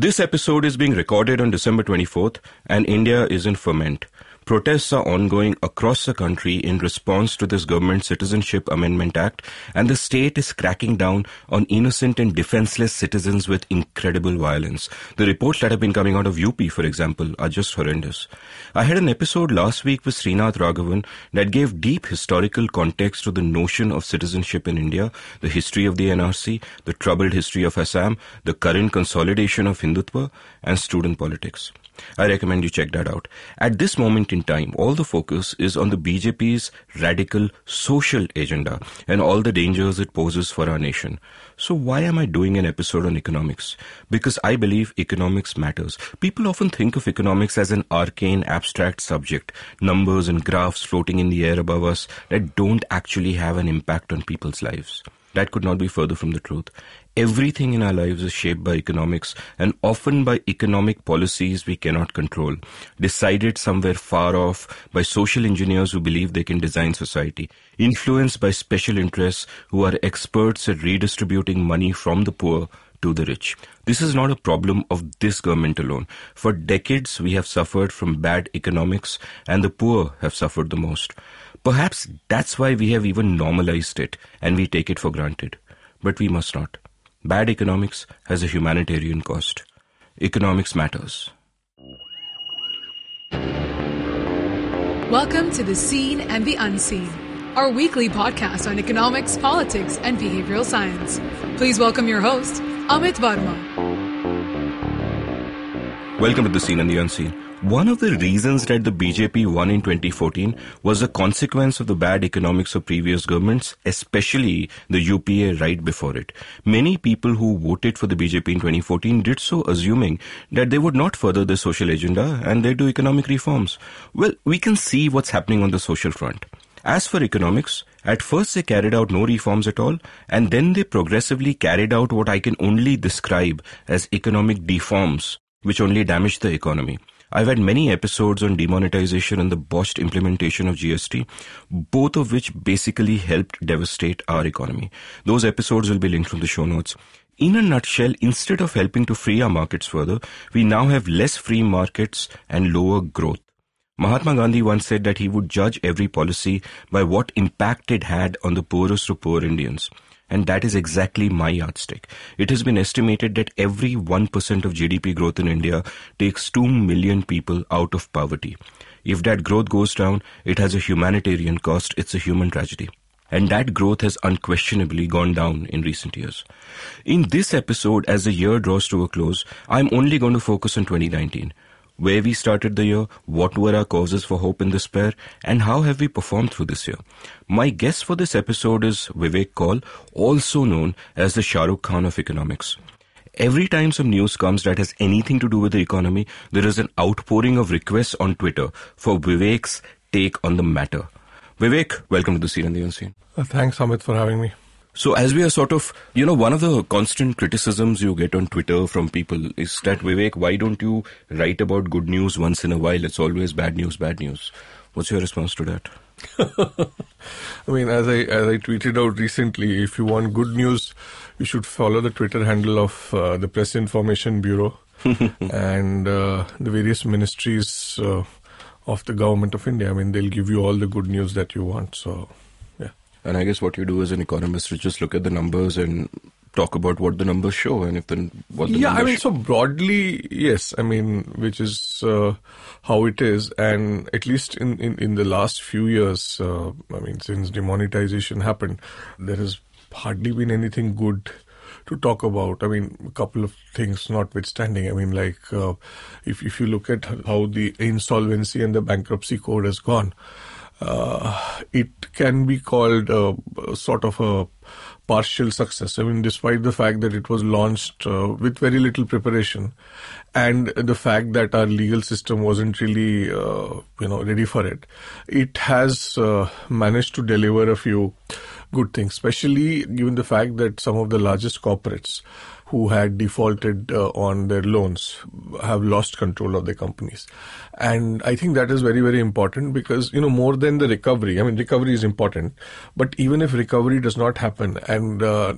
This episode is being recorded on December 24th, and India is in ferment. Protests are ongoing across the country in response to this government Citizenship Amendment Act, and the state is cracking down on innocent and defenseless citizens with incredible violence. The reports that have been coming out of UP, for example, are just horrendous. I had an episode last week with Srinath Raghavan that gave deep historical context to the notion of citizenship in India, the history of the NRC, the troubled history of Assam, the current consolidation of Hindutva, and student politics. I recommend you check that out. At this moment in time, all the focus is on the BJP's radical social agenda and all the dangers it poses for our nation. So why am I doing an episode on economics? Because I believe economics matters. People often think of economics as an arcane, abstract subject, numbers and graphs floating in the air above us that don't actually have an impact on people's lives. That could not be further from the truth. Everything in our lives is shaped by economics and often by economic policies we cannot control, decided somewhere far off by social engineers who believe they can design society, influenced by special interests who are experts at redistributing money from the poor to the rich. This is not a problem of this government alone. For decades, we have suffered from bad economics, and the poor have suffered the most. Perhaps that's why we have even normalized it and we take it for granted. But we must not. Bad economics has a humanitarian cost. Economics matters. Welcome to The Seen and the Unseen, our weekly podcast on economics, politics, and behavioral science. Please welcome your host, Amit Varma. Welcome to The Seen and the Unseen. One of the reasons that the BJP won in 2014 was a consequence of the bad economics of previous governments, especially the UPA right before it. Many people who voted for the BJP in 2014 did so assuming that they would not further the social agenda and they do economic reforms. Well, we can see what's happening on the social front. As for economics, at first they carried out no reforms at all, and then they progressively carried out what I can only describe as economic deforms, which only damaged the economy. I've had many episodes on demonetization and the botched implementation of GST, both of which basically helped devastate our economy. Those episodes will be linked from the show notes. In a nutshell, instead of helping to free our markets further, we now have less free markets and lower growth. Mahatma Gandhi once said that he would judge every policy by what impact it had on the poorest of poor Indians. And that is exactly my yardstick. It has been estimated that every 1% of GDP growth in India takes 2 million people out of poverty. If that growth goes down, it has a humanitarian cost. It's a human tragedy. And that growth has unquestionably gone down in recent years. In this episode, as the year draws to a close, I'm only going to focus on 2019 where we started the year, what were our causes for hope and despair, and how have we performed through this year. My guest for this episode is Vivek Kaul, also known as the Shah Rukh Khan of economics. Every time some news comes that has anything to do with the economy, there is an outpouring of requests on Twitter for Vivek's take on the matter. Vivek, welcome to the Seen and the Unseen. Uh, thanks, Amit, for having me. So as we are sort of, you know, one of the constant criticisms you get on Twitter from people is that Vivek, why don't you write about good news once in a while? It's always bad news, bad news. What's your response to that? I mean, as I as I tweeted out recently, if you want good news, you should follow the Twitter handle of uh, the Press Information Bureau and uh, the various ministries uh, of the government of India. I mean, they'll give you all the good news that you want. So and I guess what you do as an economist is just look at the numbers and talk about what the numbers show and if the what the yeah i mean show. so broadly yes i mean which is uh, how it is and at least in in, in the last few years uh, i mean since demonetization happened there has hardly been anything good to talk about. I mean, a couple of things notwithstanding. I mean, like uh, if if you look at how the insolvency and the bankruptcy code has gone, uh, it can be called a, a sort of a partial success. I mean, despite the fact that it was launched uh, with very little preparation, and the fact that our legal system wasn't really, uh, you know, ready for it, it has uh, managed to deliver a few good things. especially given the fact that some of the largest corporates who had defaulted uh, on their loans have lost control of their companies. And I think that is very, very important because, you know, more than the recovery, I mean, recovery is important, but even if recovery does not happen and uh,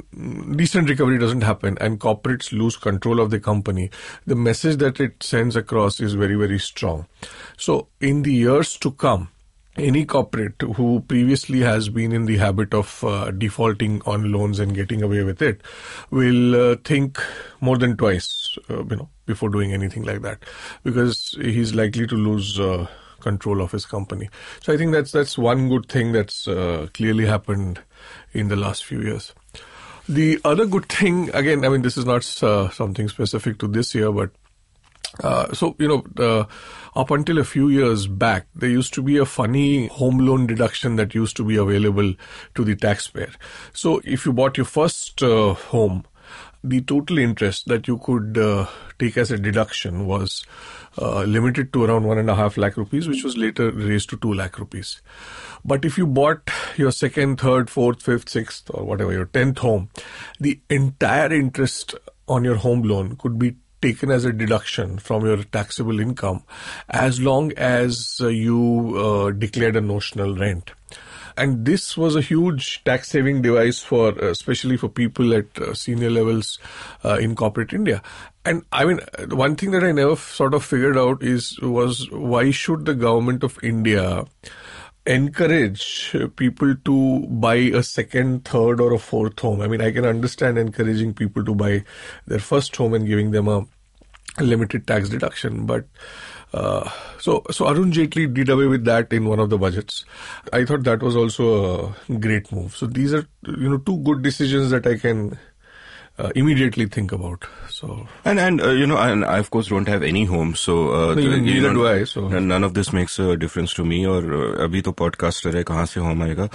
decent recovery doesn't happen and corporates lose control of the company, the message that it sends across is very, very strong. So in the years to come, any corporate who previously has been in the habit of uh, defaulting on loans and getting away with it will uh, think more than twice, uh, you know, before doing anything like that, because he's likely to lose uh, control of his company. So I think that's that's one good thing that's uh, clearly happened in the last few years. The other good thing, again, I mean, this is not uh, something specific to this year, but so you know, up until a few years back, there used to be a funny home loan deduction that used to be available to the taxpayer. So if you bought your first uh, home, the total interest that you could uh, take as a deduction was uh, limited to around one and a half lakh rupees, which was later raised to two lakh rupees. But if you bought your second, third, fourth, fifth, sixth, or whatever your tenth home, the entire interest on your home loan could be taken as a deduction from your taxable income as long as uh, you uh, declared a notional rent. And this was a huge tax saving device for uh, especially for people at uh, senior levels uh, in corporate india. And i mean one thing that i never sort of figured out is was why should the government of india encourage people to buy a second, third, or a fourth home. I mean, I can understand encouraging people to buy their first home and giving them a limited tax deduction, but uh, so so Arun Jaitley did away with that in one of the budgets. I thought that was also a great move. So these are you know two good decisions that I can uh, immediately think about. So and and uh, you know, and I of course don't have any home, so uh, no, do I. So none of this makes a difference to me. Or uh, abhi to podcaster hai, kahan se home aega?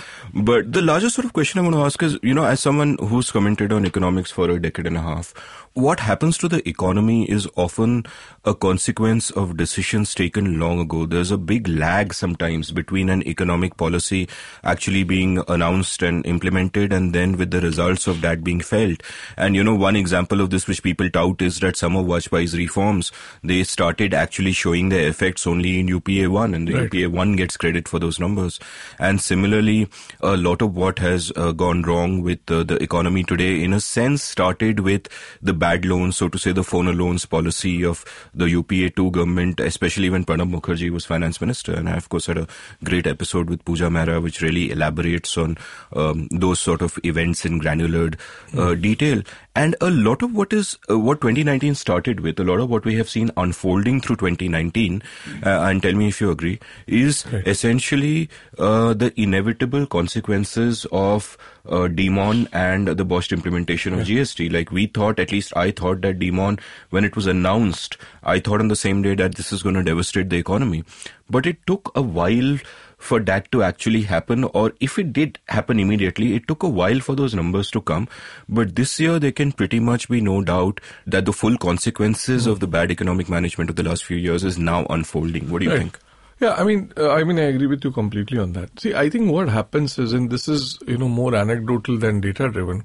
But the largest sort of question I want to ask is, you know, as someone who's commented on economics for a decade and a half, what happens to the economy is often a consequence of decisions taken long ago. There's a big lag sometimes between an economic policy actually being announced and implemented and then with the results of that being felt. And you know, one example of this which people tout is that some of Vajpayee's reforms, they started actually showing their effects only in UPA 1 and the Right. UPA 1 gets credit for those numbers. And similarly, a lot of what has uh, gone wrong with uh, the economy today, in a sense, started with the bad loans, so to say, the phone loans policy of the UPA 2 government, especially when Pranab Mukherjee was finance minister. And I, of course, had a great episode with Puja Mehra, which really elaborates on um, those sort of events in granular uh, detail. And a lot of what is uh, what 2019 started with, a lot of what we have seen unfolding through 2019, uh, and tell me if you agree, is Right. essentially uh, the inevitable consequences of uh, DEMON and the botched implementation of GST. Like we thought, at least I thought that DEMON, when it was announced, I thought on the same day that this is going to devastate the economy. But it took a while for that to actually happen, or if it did happen immediately, it took a while for those numbers to come. But this year, there can pretty much be no doubt that the full consequences of the bad economic management of the last few years is now unfolding. What do you Right. think? Yeah, I mean, uh, I mean, I agree with you completely on that. See, I think what happens is, and this is, you know, more anecdotal than data driven,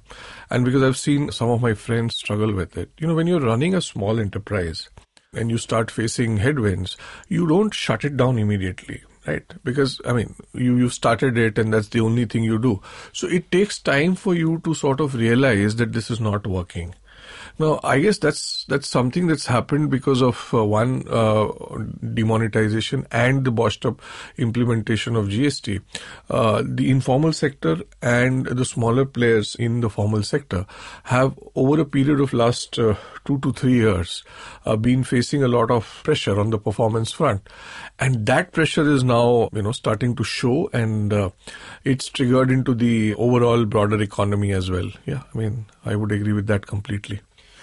and because I've seen some of my friends struggle with it. You know, when you're running a small enterprise and you start facing headwinds, you don't shut it down immediately. Right, because I mean, you you started it, and that's the only thing you do. So it takes time for you to sort of realize that this is not working. Now, I guess that's that's something that's happened because of uh, one uh, demonetization and the botched up implementation of GST. Uh, the informal sector and the smaller players in the formal sector have, over a period of last uh, two to three years, uh, been facing a lot of pressure on the performance front, and that pressure is now you know starting to show, and uh, it's triggered into the overall broader economy as well. Yeah, I mean, I would agree with that completely.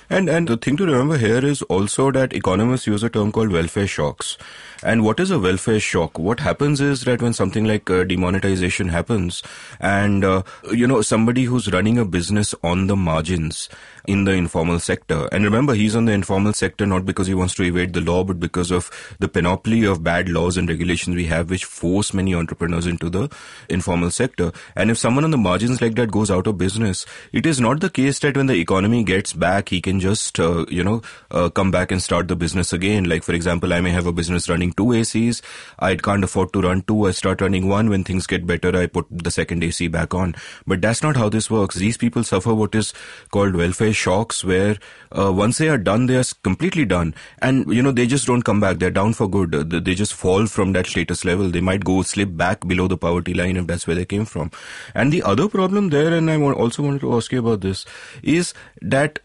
And and the thing to remember here is also that economists use a term called welfare shocks. And what is a welfare shock? What happens is that when something like uh, demonetization happens, and uh, you know somebody who's running a business on the margins in the informal sector, and remember he's on the informal sector not because he wants to evade the law, but because of the panoply of bad laws and regulations we have, which force many entrepreneurs into the informal sector. And if someone on the margins like that goes out of business, it is not the case that when the economy gets back, he can just uh, you know uh, come back and start the business again. Like for example, I may have a business running two ACs. I can't afford to run two. I start running one. When things get better, I put the second AC back on. But that's not how this works. These people suffer what is called welfare shocks, where uh, once they are done, they are completely done, and you know they just don't come back. They're down for good. They just fall from that status level. They might go slip back below the poverty line if that's where they came from. And the other problem there, and I also wanted to ask you about this, is that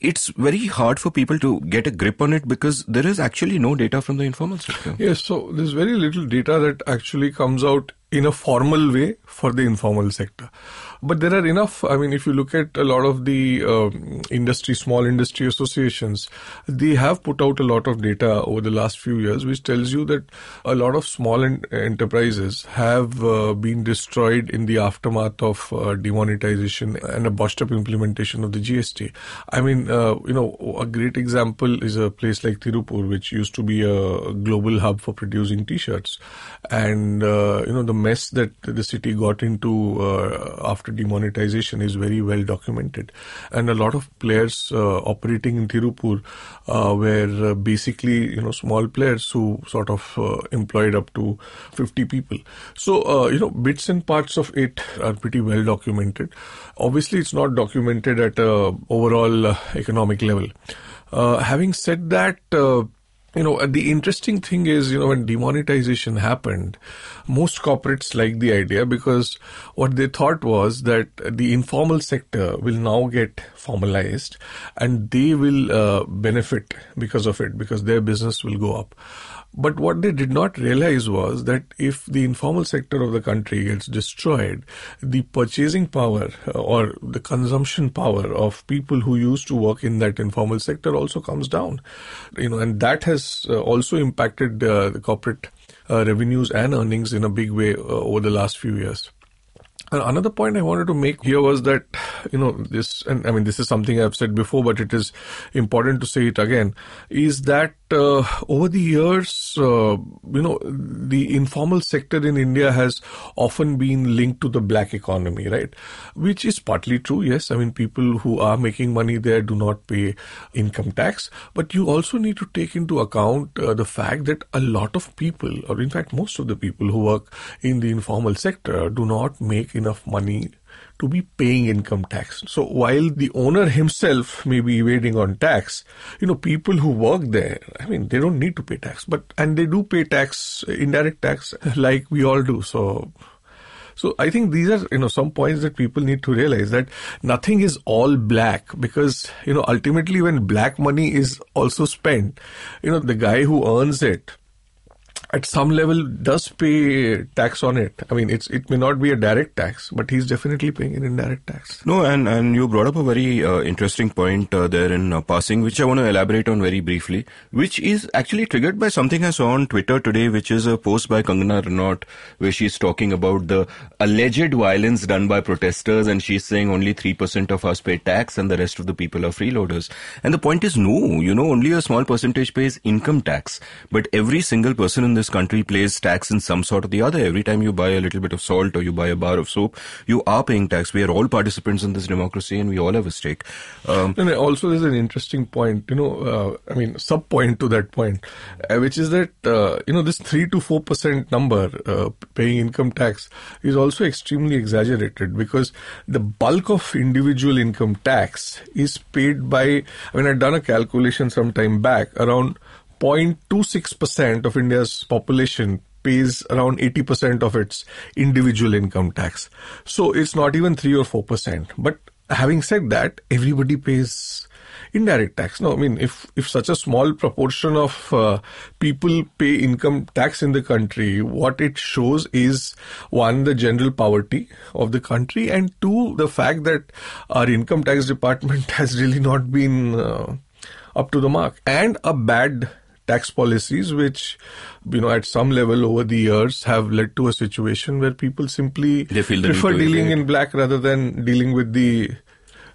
it's very hard for people to get a grip on it because there is actually no data from the informal sector. Yes, so there's very little data that actually comes out in a formal way for the informal sector. But there are enough. I mean, if you look at a lot of the um, industry, small industry associations, they have put out a lot of data over the last few years, which tells you that a lot of small en- enterprises have uh, been destroyed in the aftermath of uh, demonetization and a botched up implementation of the GST. I mean, uh, you know, a great example is a place like Tirupur, which used to be a global hub for producing T-shirts, and uh, you know the mess that the city got into uh, after demonetization is very well documented. And a lot of players uh, operating in Tirupur uh, were uh, basically, you know, small players who sort of uh, employed up to 50 people. So, uh, you know, bits and parts of it are pretty well documented. Obviously, it's not documented at a overall economic level. having said that, you know, the interesting thing is, you know, when demonetization happened, most corporates liked the idea because what they thought was that the informal sector will now get formalized and they will uh, benefit because of it, because their business will go up. But what they did not realize was that if the informal sector of the country gets destroyed, the purchasing power uh, or the consumption power of people who used to work in that informal sector also comes down. You know, and that has uh, also impacted uh, the corporate uh, revenues and earnings in a big way uh, over the last few years. Another point I wanted to make here was that, you know, this, and I mean, this is something I've said before, but it is important to say it again, is that uh, over the years, uh, you know, the informal sector in India has often been linked to the black economy, right? Which is partly true, yes. I mean, people who are making money there do not pay income tax, but you also need to take into account uh, the fact that a lot of people, or in fact, most of the people who work in the informal sector do not make enough money to be paying income tax. So while the owner himself may be evading on tax, you know, people who work there, I mean, they don't need to pay tax, but, and they do pay tax, indirect tax, like we all do. So, so I think these are, you know, some points that people need to realize that nothing is all black because, you know, ultimately when black money is also spent, you know, the guy who earns it, at some level does pay tax on it. I mean, it's it may not be a direct tax, but he's definitely paying an indirect tax. No, and and you brought up a very uh, interesting point uh, there in uh, passing, which I want to elaborate on very briefly, which is actually triggered by something I saw on Twitter today, which is a post by Kangana Ranaut, where she's talking about the alleged violence done by protesters, and she's saying only three percent of us pay tax, and the rest of the people are freeloaders. And the point is, no, you know, only a small percentage pays income tax, but every single person in this this country pays tax in some sort or the other. Every time you buy a little bit of salt or you buy a bar of soap, you are paying tax. We are all participants in this democracy and we all have a stake. Um, and also, there's an interesting point, you know, uh, I mean, sub point to that point, uh, which is that, uh, you know, this 3 to 4% number uh, paying income tax is also extremely exaggerated because the bulk of individual income tax is paid by, I mean, I'd done a calculation some time back around 0.26% of India's population pays around 80% of its individual income tax. So it's not even 3 or 4%. But having said that, everybody pays indirect tax. No, I mean, if, if such a small proportion of uh, people pay income tax in the country, what it shows is one, the general poverty of the country, and two, the fact that our income tax department has really not been uh, up to the mark, and a bad tax policies which you know at some level over the years have led to a situation where people simply They feel the prefer dealing in black rather than dealing with the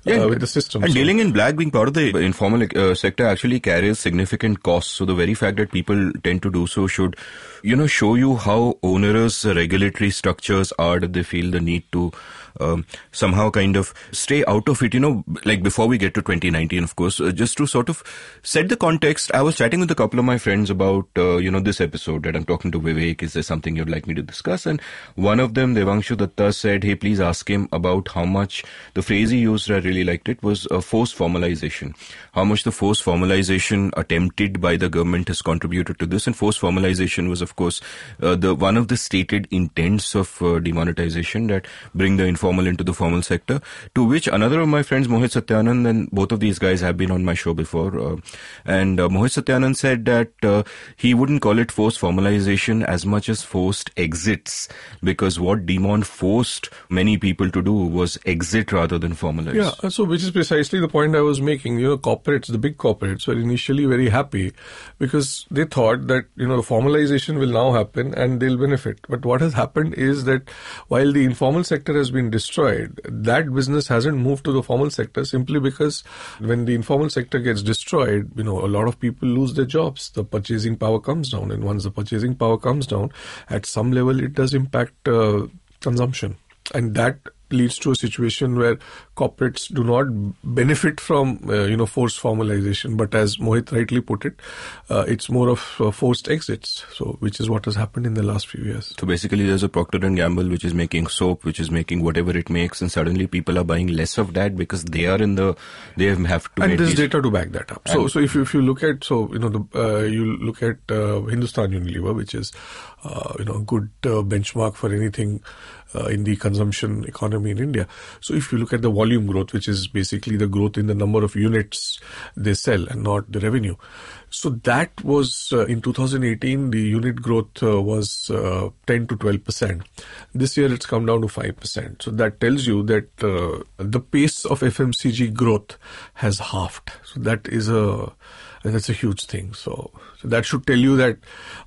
Yeah, uh, with the system And So- dealing in black being part of the informal uh, sector actually carries significant costs. So the very fact that people tend to do so should, you know, show you how onerous regulatory structures are that they feel the need to um, somehow kind of stay out of it. You know, like before we get to 2019, of course, uh, just to sort of set the context. I was chatting with a couple of my friends about, uh, you know, this episode that I'm talking to Vivek. Is there something you'd like me to discuss? And one of them, Devanshu Datta, said, "Hey, please ask him about how much the phrase he used. I really liked it. Was uh, forced formalization. How much the forced formalization attempted by the government has contributed to this. And forced formalization was, of course, uh, the one of the stated intents of uh, demonetization that bring the informal into the formal sector. To which another of my friends, Mohit Satyanand, and both of these guys have been on my show before. Uh, and uh, Mohit Satyanand said that uh, he wouldn't call it forced formalization as much as forced exits, because what Demon forced many people to do was exit rather than formalize. Yeah, uh, so which is precisely the point I was making. You know, corporates, the big corporates, were initially very happy because they thought that you know the formalization will now happen and they'll benefit. But what has happened is that while the informal sector has been destroyed, that business hasn't moved to the formal sector simply because when the informal sector gets destroyed, you know, a lot of people lose their jobs. The purchasing power comes down, and once the purchasing power comes down, at some level, it does impact uh, consumption, and that leads to a situation where corporates do not benefit from uh, you know forced formalization but as mohit rightly put it uh, it's more of uh, forced exits so which is what has happened in the last few years So basically, there's a Procter and Gamble which is making soap, which is making whatever it makes, and suddenly people are buying less of that because they are in the they have to. and there's these- data to back that up. So, so if you, if you look at so you know the uh, you look at uh, Hindustan Unilever, which is uh, you know a good uh, benchmark for anything uh, in the consumption economy in India. So if you look at the volume growth, which is basically the growth in the number of units they sell and not the revenue. So that was uh, in 2018 the unit growth uh, was uh, 10 to 12 percent. This year it's come down to 5 percent. So that tells you that uh, the pace of FMCG growth has halved. So that is a that's a huge thing. So, so that should tell you that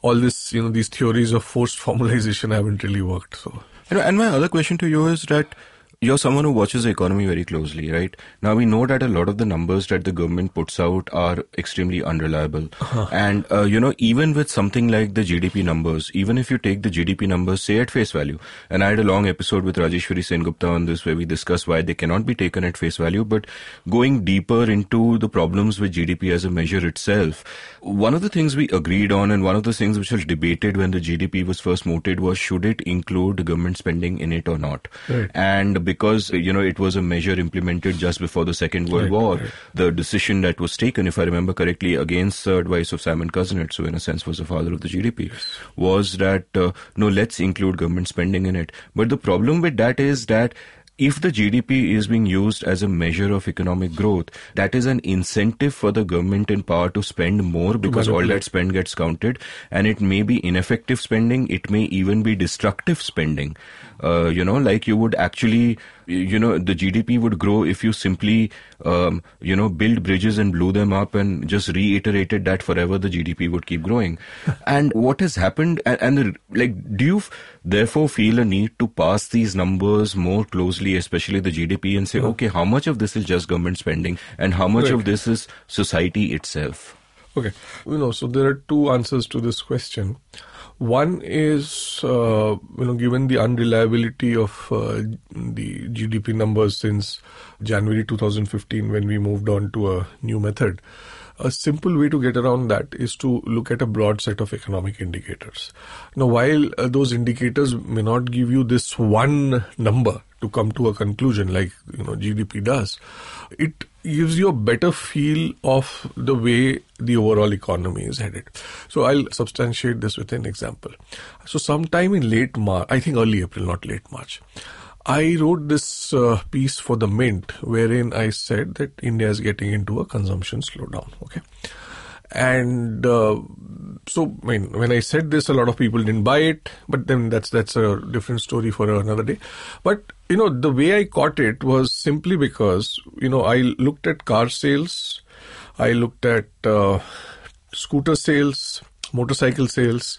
all this, you know, these theories of forced formalization haven't really worked. So. And my other question to you is that you're someone who watches the economy very closely, right? Now we know that a lot of the numbers that the government puts out are extremely unreliable, and uh, you know even with something like the GDP numbers, even if you take the GDP numbers say at face value, and I had a long episode with Rajeshwari Sengupta on this where we discussed why they cannot be taken at face value, but going deeper into the problems with GDP as a measure itself, one of the things we agreed on and one of the things which was debated when the GDP was first mooted was should it include government spending in it or not, Right. and because you know it was a measure implemented just before the Second World Right, War, right. the decision that was taken, if I remember correctly, against the advice of Simon Kuznets, so in a sense was the father of the GDP, was that uh, no, let's include government spending in it. But the problem with that is that. If the GDP is being used as a measure of economic growth, that is an incentive for the government in power to spend more because all that spend gets counted. And it may be ineffective spending. It may even be destructive spending. Uh, you know like you would actually you know the gdp would grow if you simply um, you know build bridges and blew them up and just reiterated that forever the gdp would keep growing. And what has happened and, and the, like do you f- therefore feel a need to pass these numbers more closely especially the gdp and say okay how much of this is just government spending and how much Right. of this is society itself Okay. You know, so there are two answers to this question. One is, uh, you know, given the unreliability of uh, the GDP numbers since January 2015 when we moved on to a new method, a simple way to get around that is to look at a broad set of economic indicators. Now, while uh, those indicators may not give you this one number to come to a conclusion like you know GDP does, it gives you a better feel of the way the overall economy is headed. So I'll substantiate this with an example. So sometime in late March, I think early April, not late March, I wrote this uh, piece for the Mint wherein I said that India is getting into a consumption slowdown. Okay. And uh, so, I mean, when I said this, a lot of people didn't buy it, but then that's that's a different story for another day. But you know, the way I caught it was simply because you know I looked at car sales, I looked at uh, scooter sales, motorcycle sales,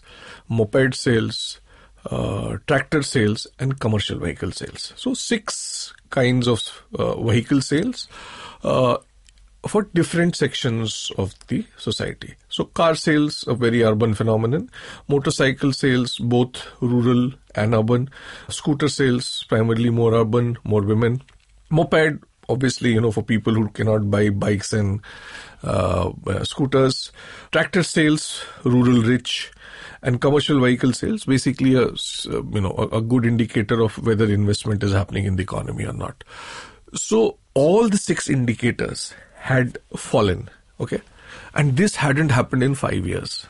moped sales, uh, tractor sales, and commercial vehicle sales. So six kinds of uh, vehicle sales. Uh, for different sections of the society. So car sales, a very urban phenomenon. Motorcycle sales, both rural and urban. Scooter sales, primarily more urban, more women. Moped, obviously, you know, for people who cannot buy bikes and uh, uh, scooters. Tractor sales, rural rich. And commercial vehicle sales, basically a you know a good indicator of whether investment is happening in the economy or not. So all the six indicators had fallen. Okay. And this hadn't happened in five years.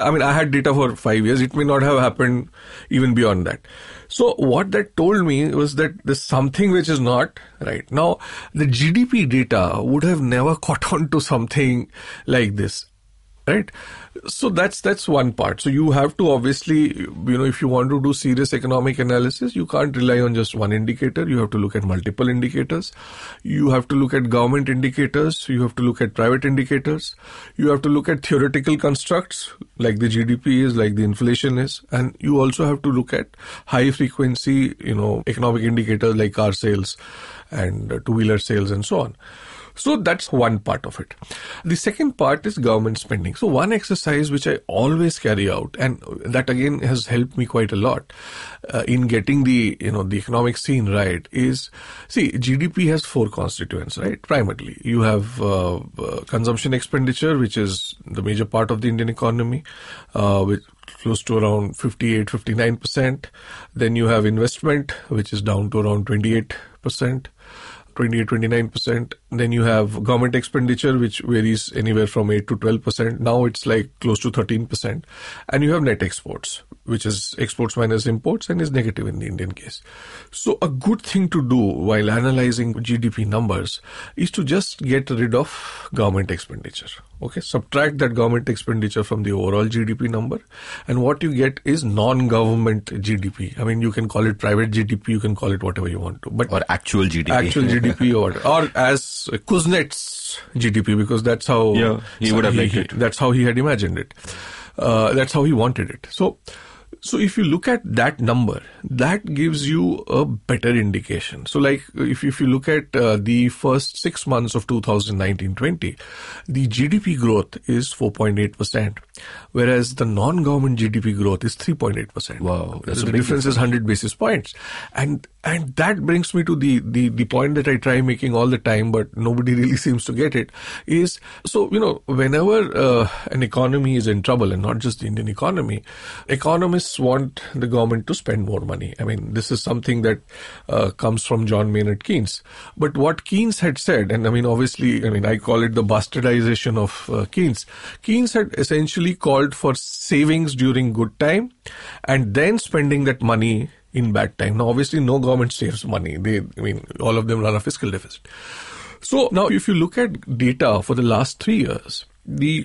I mean, I had data for five years. It may not have happened even beyond that. So what that told me was that there's something which is not right. Now, the GDP data would have never caught on to something like this right? So that's that's one part. So you have to obviously you know if you want to do serious economic analysis you can't rely on just one indicator. You have to look at multiple indicators. You have to look at government indicators. You have to look at private indicators. You have to look at theoretical constructs like the gdp is like the inflation is. And you also have to look at high frequency you know economic indicators like car sales and two wheeler sales and so on so that's one part of it. The second part is government spending. So one exercise which I always carry out, and that again has helped me quite a lot uh, in getting the you know the economic scene right, is see GDP has four constituents, right? Primarily, you have uh, uh, consumption expenditure, which is the major part of the Indian economy, uh, with close to around 58 59% then you have investment which is down to around 28% 28 29% then you have government expenditure which varies anywhere from 8 to 12% now it's like close to 13% and you have net exports which is exports minus imports and is negative in the indian case. So a good thing to do while analyzing gdp numbers is to just get rid of government expenditure okay subtract that government expenditure from the overall gdp number and what you get is non-government gdp i mean you can call it private gdp you can call it whatever you want to but or actual gdp actual gdp or or as kuznets gdp because that's how yeah he would have liked it. that's how he had imagined it. Uh, that's how he wanted it. So so if you look at that number, that gives you a better indication. So like if, if you look at uh, the first six months of 2019-20, the GDP growth is 4.8%, whereas the non-government GDP growth is 3.8%. Wow. That's the difference, difference is 100 basis points. And and that brings me to the, the, the point that I try making all the time, but nobody really seems to get it is, so, you know, whenever uh, an economy is in trouble and not just the Indian economy, economists want the government to spend more money. I mean, this is something that uh, comes from John Maynard Keynes. But what Keynes had said, and I mean, obviously, I mean, I call it the bastardization of uh, Keynes. Keynes had essentially called for savings during good time and then spending that money in bad time. Now, obviously, no government saves money. They, I mean, all of them run a fiscal deficit. So now, if you look at data for the last three years, the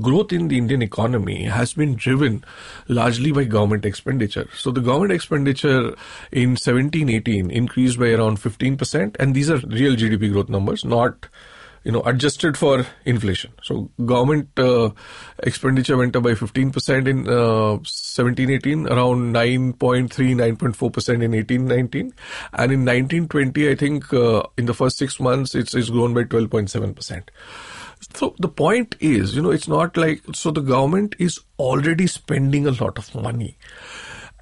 growth in the Indian economy has been driven largely by government expenditure. So the government expenditure in 17-18 increased by around 15%, and these are real GDP growth numbers, not you know, adjusted for inflation. So government uh, expenditure went up by 15% in uh, 17 18, around 9.3, 9.4% in 18 19. And in 19 20, I think uh, in the first six months, it's, it's grown by 12.7%. So the point is, you know, it's not like, so the government is already spending a lot of money.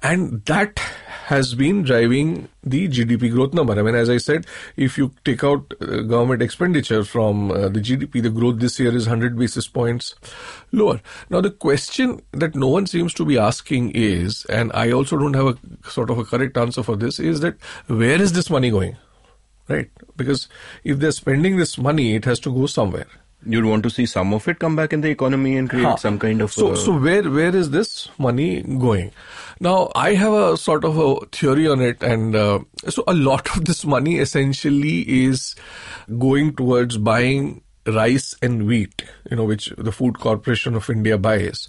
And that has been driving the GDP growth number. I mean, as I said, if you take out uh, government expenditure from uh, the GDP, the growth this year is 100 basis points lower. Now, the question that no one seems to be asking is, and I also don't have a sort of a correct answer for this, is that where is this money going? Right? Because if they're spending this money, it has to go somewhere You'd want to see some of it come back in the economy and create Huh. some kind of. So, uh, so where where is this money going? Now, I have a sort of a theory on it, and uh, so a lot of this money essentially is going towards buying rice and wheat, you know, which the Food Corporation of India buys,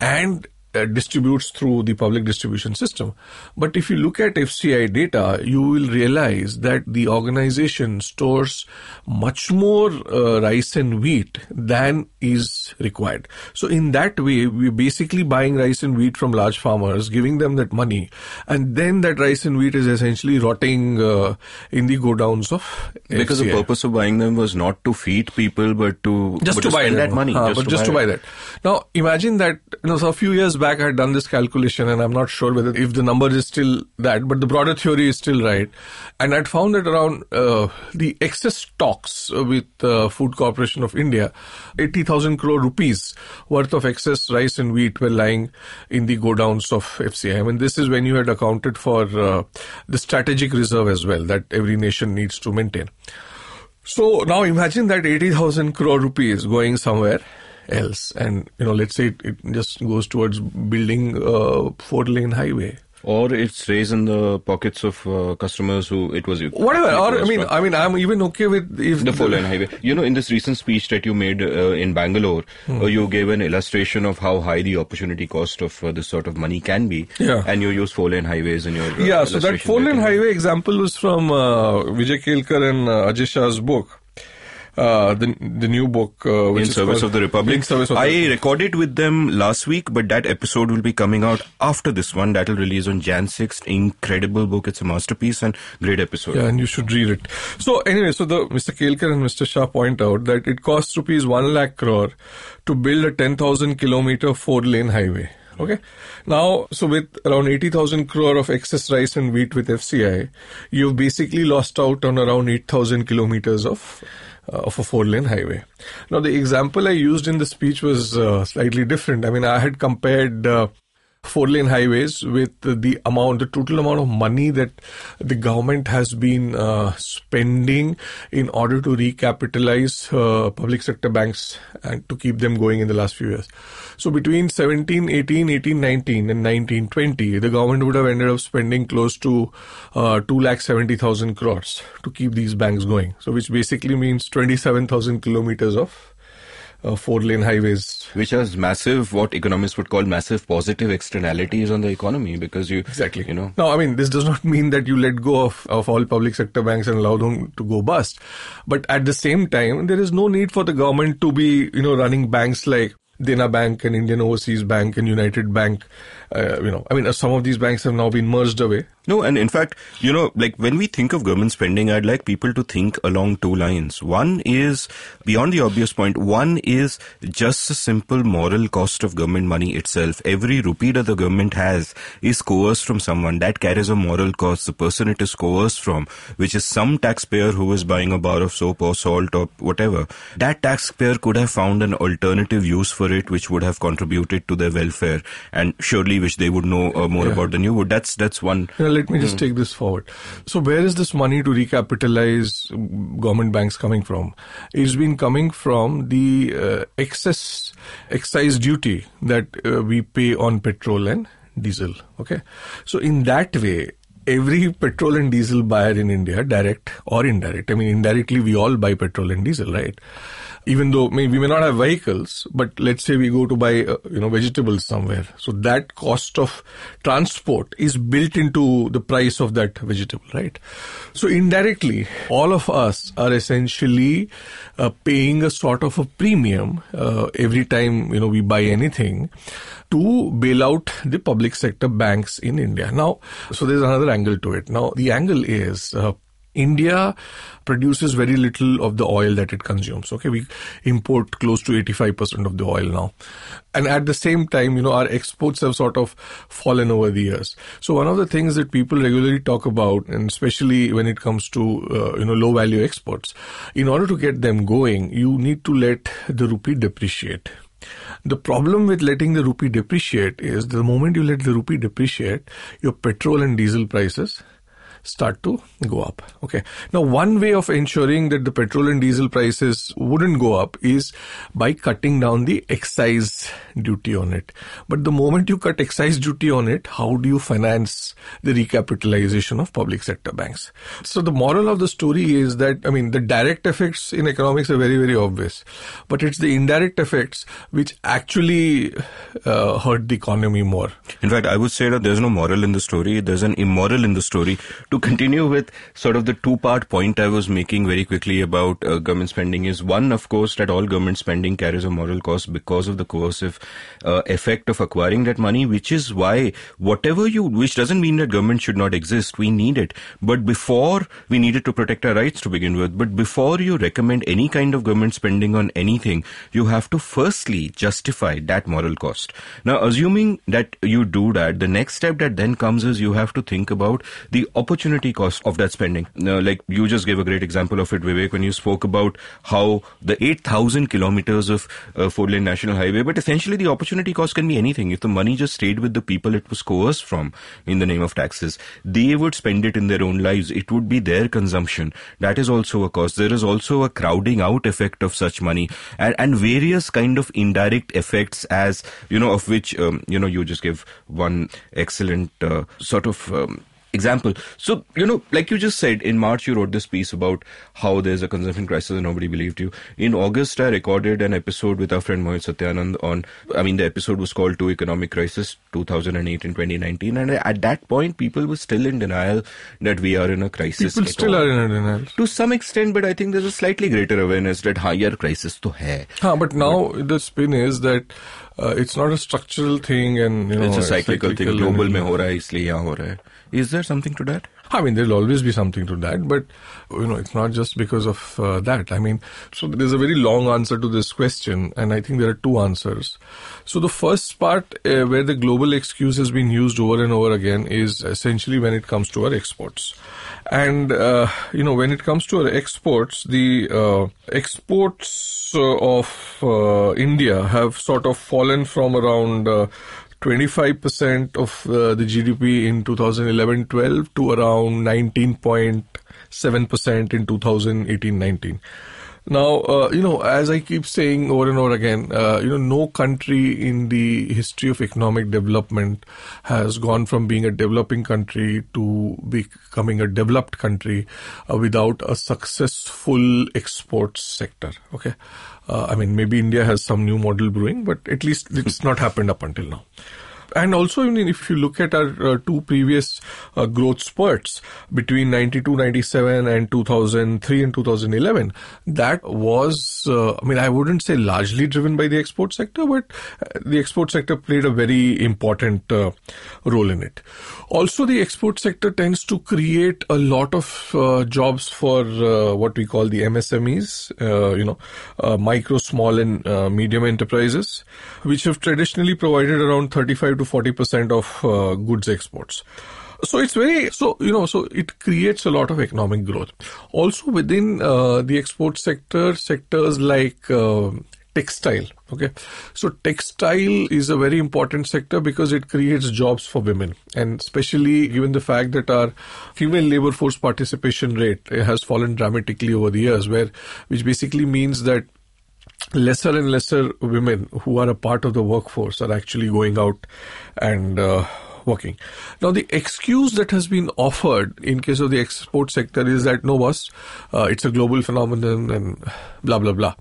and uh, distributes through the public distribution system. But if you look at FCI data, you will realize that the organization stores much more uh, rice and wheat than is required. So in that way, we're basically buying rice and wheat from large farmers, giving them that money, and then that rice and wheat is essentially rotting uh, in the godowns of because the purpose of buying them was not to feed people, but to just but to, buy spend that, that money. Uh, but just to buy it. that. Now, imagine that, you know, so a few years back I had done this calculation and I'm not sure whether if the number is still that, but the broader theory is still right. And I'd found that around uh, the excess stocks with uh, Food Corporation of India, 80,000 crore rupees worth of excess rice and wheat were lying in the godowns of FCI. I mean, this is when you had accounted for uh, the strategic reserve as well that every nation needs to maintain. So now imagine that 80,000 crore rupees going somewhere else and you know let's say it, it just goes towards building a four lane highway Or it's stays in the pockets of uh, customers who it was. whatever or i mean for. i mean i'm even okay with if the four lane highway. You know, in this recent speech that you made uh, in Bangalore, Hmm. uh, you gave an illustration of how high the opportunity cost of uh, this sort of money can be. Yeah. And you use four lane highways in your. Uh, yeah so that four lane highway example was from uh, vijay kelkar and uh, ajay shah's book uh, the the new book uh, which in service of the Republic. service of I Republic. recorded with them last week, but that episode will be coming out after this one. That will release on Jan 6th. Incredible book. It's a masterpiece and great episode. Yeah, and you should read it. So anyway, so the Mr. Kelkar and Mr. Shah point out that it costs rupees one lakh crore to build a ten thousand kilometer four lane highway. Okay. Now, so with around 80,000 crore of excess rice and wheat with FCI, you've basically lost out on around 8,000 kilometers of of a four lane highway. Now, the example I used in the speech was uh, slightly different. I mean, I had compared uh, four lane highways with the amount, the total amount of money that the government has been uh, spending in order to recapitalize uh, public sector banks and to keep them going in the last few years. So between 17, 18, 18, 19 and 19, 20, the government would have ended up spending close to uh, 2 lakh 70,000 crores to keep these banks going. So which basically means 27,000 kilometers of uh, four lane highways Which has massive, what economists would call massive positive externalities on the economy because you, Exactly. you know, No, I mean, this does not mean that you let go of, of all public sector banks and allow them to go bust. But at the same time, there is no need for the government to be, you know, running banks like Dena Bank and Indian Overseas Bank and United Bank. Uh, you know, I mean, uh, some of these banks have now been merged away. No, and in fact, you know, like when we think of government spending, I'd like people to think along two lines. One is, beyond the obvious point. one is just a simple moral cost of government money itself. Every rupee that the government has is coerced from someone. That carries a moral cost. The person it is coerced from, which is some taxpayer who is buying a bar of soap or salt or whatever, that taxpayer could have found an alternative use for it, which would have contributed to their welfare and surely which they would know uh, more Yeah. about than you would. That's, that's one let me just take this forward. So, where is this money to recapitalize um, government banks coming from? It's been coming from the uh, excess excise duty that uh, we pay on petrol and diesel. Okay, so in that way. Every petrol and diesel buyer in India, direct or indirect, I mean, indirectly, we all buy petrol and diesel, right? Even though may, we may not have vehicles, but let's say we go to buy, uh, you know, vegetables somewhere. So that cost of transport is built into the price of that vegetable, right? So indirectly, all of us are essentially uh, paying a sort of a premium uh, every time, you know, we buy anything to bail out the public sector banks in India. Now, so there's another angle to it. Now, the angle is, uh, India produces very little of the oil that it consumes. Okay, we import close to 85% of the oil now. And at the same time, you know, our exports have sort of fallen over the years. So one of the things that people regularly talk about, and especially when it comes to, uh, you know, low value exports, in order to get them going, you need to let the rupee depreciate. The problem with letting the rupee depreciate is the moment you let the rupee depreciate, your petrol and diesel prices start to go up. Okay. Now, one way of ensuring that the petrol and diesel prices wouldn't go up is by cutting down the excise duty on it. But the moment you cut excise duty on it, how do you finance the recapitalization of public sector banks? So the moral of the story is that, I mean, the direct effects in economics are very, very obvious, but it's the indirect effects which actually uh, hurt the economy more. In fact, I would say that there's no moral in the story. There's an immoral in the story. To continue with sort of the two-part point I was making very quickly about uh, government spending is one, of course, that all government spending carries a moral cost because of the coercive uh, effect of acquiring that money, which is why whatever you, which doesn't mean that government should not exist. We need it. But before we need it to protect our rights to begin with, but before you recommend any kind of government spending on anything, you have to firstly justify that moral cost. Now, assuming that you do that, the next step that then comes is you have to think about the opportunity cost of that spending. Now, like you just gave a great example of it, Vivek, when you spoke about how the 8,000 kilometers of uh, four-lane national highway, but essentially the opportunity cost can be anything. If the money just stayed with the people it was coerced from in the name of taxes, they would spend it in their own lives. It would be their consumption. That is also a cost. There is also a crowding out effect of such money and, and various kind of indirect effects as, you know, of which, um, you know, you just give one excellent uh, sort of um, example. So, you know, like you just said, in March you wrote this piece about how there's a consumption crisis and nobody believed you. In August, I recorded an episode with our friend Mohit Satyanand on, I mean, the episode was called To Economic Crisis 2008 and 2019. And at that point, people were still in denial that we are in a crisis. People still all. are in denial. To some extent, but I think there's a slightly greater awareness that higher crisis to hai. Haan, but now but, the spin is that uh, it's not a structural thing and you know it's a cyclical, cyclical thing global mein ho raha hai isliye ho raha hai is there something to that? I mean, there'll always be something to that, but you know, it's not just because of uh, that. I mean, so there's a very long answer to this question, and I think there are two answers. So the first part, uh, where the global excuse has been used over and over again, is essentially when it comes to our exports. And uh, you know, when it comes to our exports, the uh, exports uh, of uh, India have sort of fallen from around 25% of uh, the GDP in 2011-12 to around 19.7% in 2018-19. Now, uh, you know, as I keep saying over and over again, uh, you know, no country in the history of economic development has gone from being a developing country to becoming a developed country uh, without a successful export sector. Okay. Uh, I mean, maybe India has some new model brewing, but at least it's not happened up until now and also, mean, if you look at our uh, two previous uh, growth spurts between 92, 97 and 2003 and 2011, that was, uh, I mean, I wouldn't say largely driven by the export sector, but uh, the export sector played a very important uh, role in it. Also, the export sector tends to create a lot of uh, jobs for what we call the MSMEs, you know, micro, small and medium enterprises, which have traditionally provided around 35 to 40% of uh, goods exports. So it's very, so, you know, so it creates a lot of economic growth. Also within uh, the export sector, sectors like uh, textile. Okay. So textile is a very important sector because it creates jobs for women. And especially given the fact that our female labor force participation rate has fallen dramatically over the years, where, which basically means that lesser and lesser women who are a part of the workforce are actually going out and uh, working. Now, the excuse that has been offered in case of the export sector is that no, boss, uh, it's a global phenomenon and blah blah blah.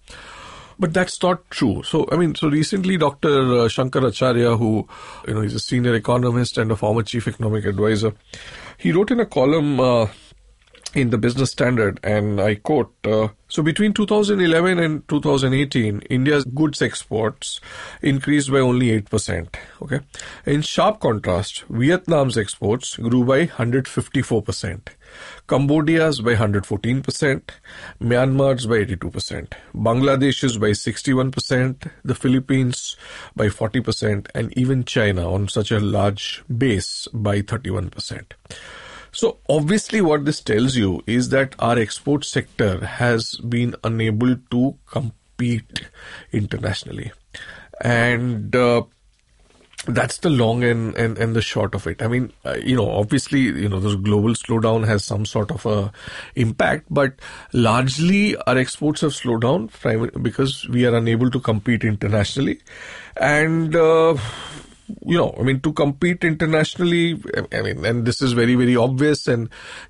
But that's not true. So, I mean, so recently, Dr. Uh, Shankar Acharya, who you know is a senior economist and a former chief economic advisor, he wrote in a column uh, in the Business Standard, and I quote, uh, so between 2011 and 2018, India's goods exports increased by only 8%. Okay. In sharp contrast, Vietnam's exports grew by 154%. Cambodia's by 114%, Myanmar's by 82%, Bangladesh's by 61%, the Philippines by 40%, and even China on such a large base by 31%. So obviously what this tells you is that our export sector has been unable to compete internationally. And uh, that's the long and, and, and the short of it. I mean, uh, you know, obviously, you know, the global slowdown has some sort of a impact, but largely our exports have slowed down because we are unable to compete internationally. And, uh, you know, I mean, to compete internationally, I mean, and this is very, very obvious and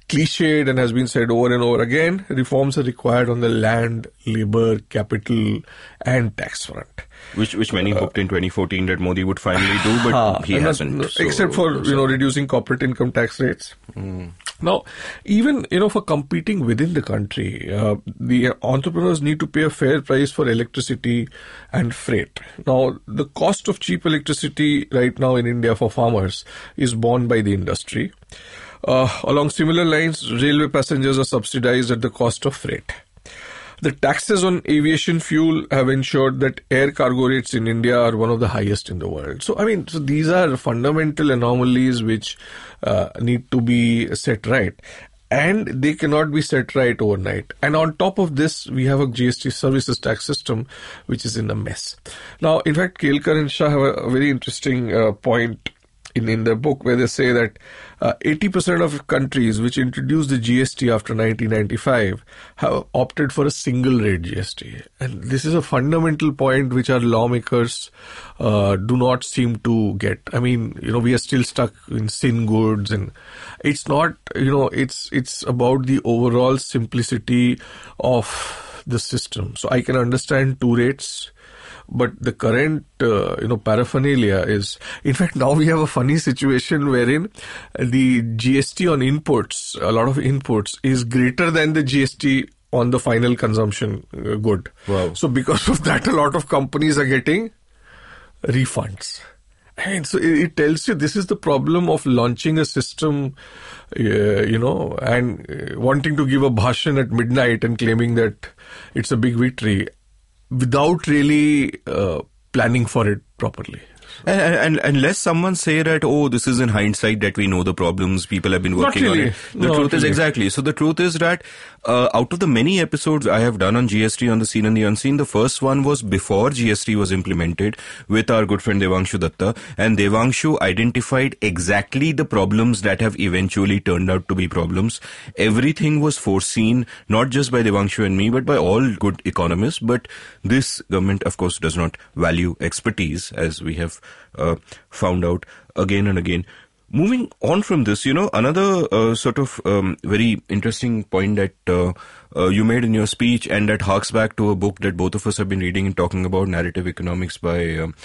cliched and has been said over and over again, reforms are required on the land, labor, capital, and tax front. Which, which many hoped in 2014 that Modi would finally do, but uh, he hasn't. Not, so, except for, you know, reducing corporate income tax rates. Mm. Now, even you know, for competing within the country, uh, the entrepreneurs need to pay a fair price for electricity and freight. Now, the cost of cheap electricity right now in India for farmers is borne by the industry. Uh, along similar lines, railway passengers are subsidized at the cost of freight. The taxes on aviation fuel have ensured that air cargo rates in India are one of the highest in the world. So, I mean, so these are fundamental anomalies which uh, need to be set right and they cannot be set right overnight. And on top of this, we have a GST services tax system which is in a mess. Now, in fact, Kelkar and Shah have a, very interesting uh, point in, in the book where they say that uh, 80% of countries which introduced the GST after 1995 have opted for a single rate GST. And this is a fundamental point which our lawmakers uh, do not seem to get. I mean, you know, we are still stuck in sin goods and it's not, you know, it's, it's about the overall simplicity of the system. So I can understand two rates but the current, uh, you know, paraphernalia is, in fact, now we have a funny situation wherein the GST on inputs, a lot of inputs, is greater than the GST on the final consumption uh, good. Wow. So because of that, a lot of companies are getting refunds. And so it, tells you this is the problem of launching a system, uh, you know, and uh, wanting to give a bhashan at midnight and claiming that it's a big victory without really uh, planning for it properly. And, and, unless someone say that, oh, this is in hindsight that we know the problems, people have been working really. on it. The Not truth really. is exactly. So the truth is that uh, out of the many episodes I have done on GST on the seen and the unseen, the first one was before GST was implemented with our good friend Devangshu Datta. And Devangshu identified exactly the problems that have eventually turned out to be problems. Everything was foreseen, not just by Devangshu and me, but by all good economists. But this government, of course, does not value expertise, as we have found out again and again. Moving on from this, you know, another uh, sort of um, very interesting point that uh, uh, you made in your speech, and that harks back to a book that both of us have been reading and talking about, Narrative Economics by um,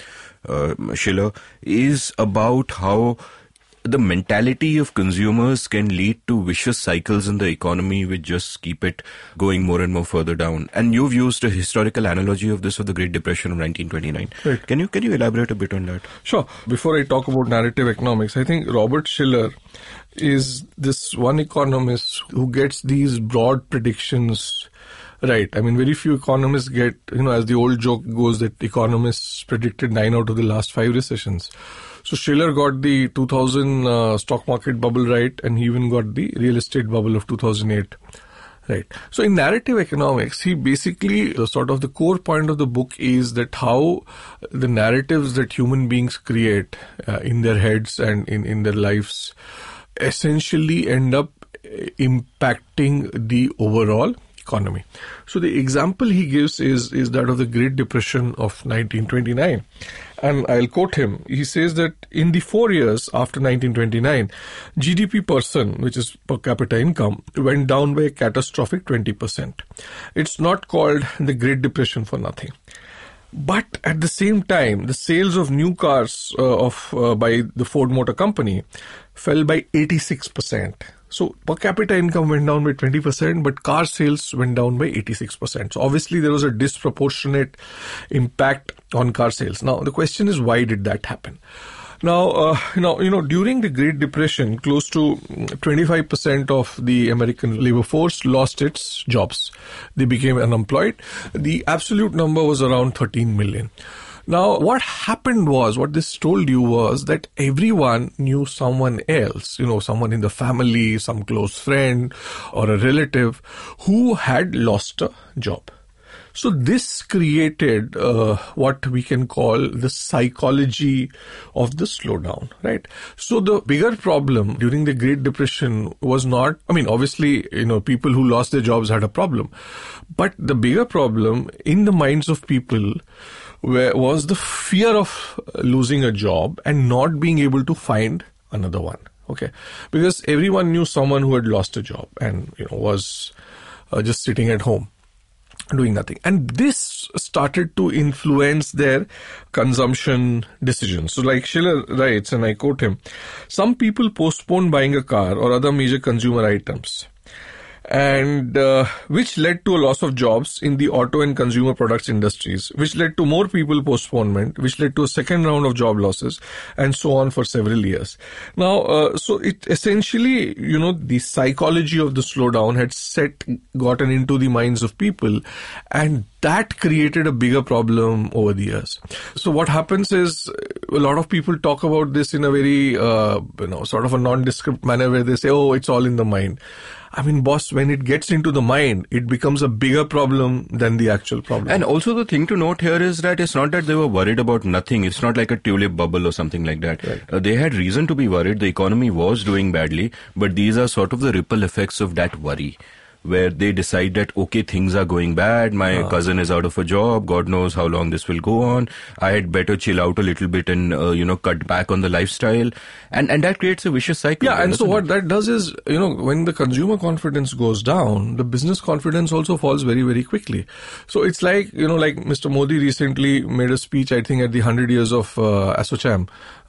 uh, Shiller, is about how the mentality of consumers can lead to vicious cycles in the economy which just keep it going more and more further down. And you've used a historical analogy of this of the Great Depression of 1929. Right. Can you can you elaborate a bit on that? Sure. Before I talk about narrative economics, I think Robert Shiller is this one economist who gets these broad predictions right. I mean, very few economists get, you know, as the old joke goes that economists predicted nine out of the last five recessions. So Shiller got the 2000 uh, stock market bubble right, and he even got the real estate bubble of 2008 right. So in narrative economics, he basically sort of the core point of the book is that how the narratives that human beings create uh, in their heads and in in their lives essentially end up uh, impacting the overall economy. So the example he gives is is that of the Great Depression of 1929 and I'll quote him. He says that in the four years after 1929, GDP person, which is per capita income, went down by a catastrophic 20%. It's not called the Great Depression for nothing. But at the same time, the sales of new cars uh, of uh, by the Ford Motor Company fell by 86%. So per capita income went down by 20%, but car sales went down by 86%. So obviously there was a disproportionate impact on car sales. Now the question is why did that happen? Now, uh, you know, you know, during the Great Depression, close to 25% of the American labor force lost its jobs. They became unemployed. The absolute number was around 13 million. Now, what happened was, what this told you was that everyone knew someone else, you know, someone in the family, some close friend or a relative who had lost a job. So this created uh, what we can call the psychology of the slowdown, right? So the bigger problem during the Great Depression was not, I mean, obviously, you know, people who lost their jobs had a problem, but the bigger problem in the minds of people where was the fear of losing a job and not being able to find another one. Okay, because everyone knew someone who had lost a job and you know was uh, just sitting at home doing nothing. And this started to influence their consumption decisions. So, like Shiller writes, and I quote him Some people postpone buying a car or other major consumer items and uh, which led to a loss of jobs in the auto and consumer products industries, which led to more people postponement, which led to a second round of job losses, and so on for several years. Now, uh, so it essentially, you know, the psychology of the slowdown had set gotten into the minds of people, and that created a bigger problem over the years. So what happens is a lot of people talk about this in a very, uh, you know, sort of a nondescript manner where they say, "Oh, it's all in the mind." I mean, boss, when it gets into the mind, it becomes a bigger problem than the actual problem. And also the thing to note here is that it's not that they were worried about nothing. It's not like a tulip bubble or something like that. Right. Uh, they had reason to be worried. The economy was doing badly, but these are sort of the ripple effects of that worry where they decide that okay things are going bad my uh. cousin is out of a job god knows how long this will go on i had better chill out a little bit and uh, you know cut back on the lifestyle and and that creates a vicious cycle yeah and so what it? that does is you know when the consumer confidence goes down the business confidence also falls very very quickly so it's like you know like mr modi recently made a speech i think at the 100 years of uh,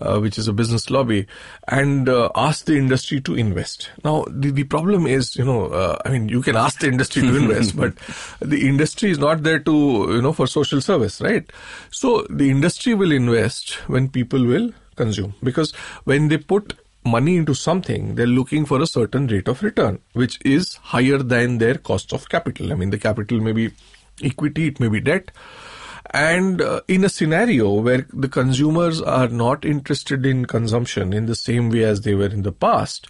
uh, which is a business lobby and uh, asked the industry to invest now the, the problem is you know uh, i mean you can ask the industry to invest, but the industry is not there to, you know, for social service, right? So the industry will invest when people will consume because when they put money into something, they're looking for a certain rate of return, which is higher than their cost of capital. I mean, the capital may be equity, it may be debt. And uh, in a scenario where the consumers are not interested in consumption in the same way as they were in the past,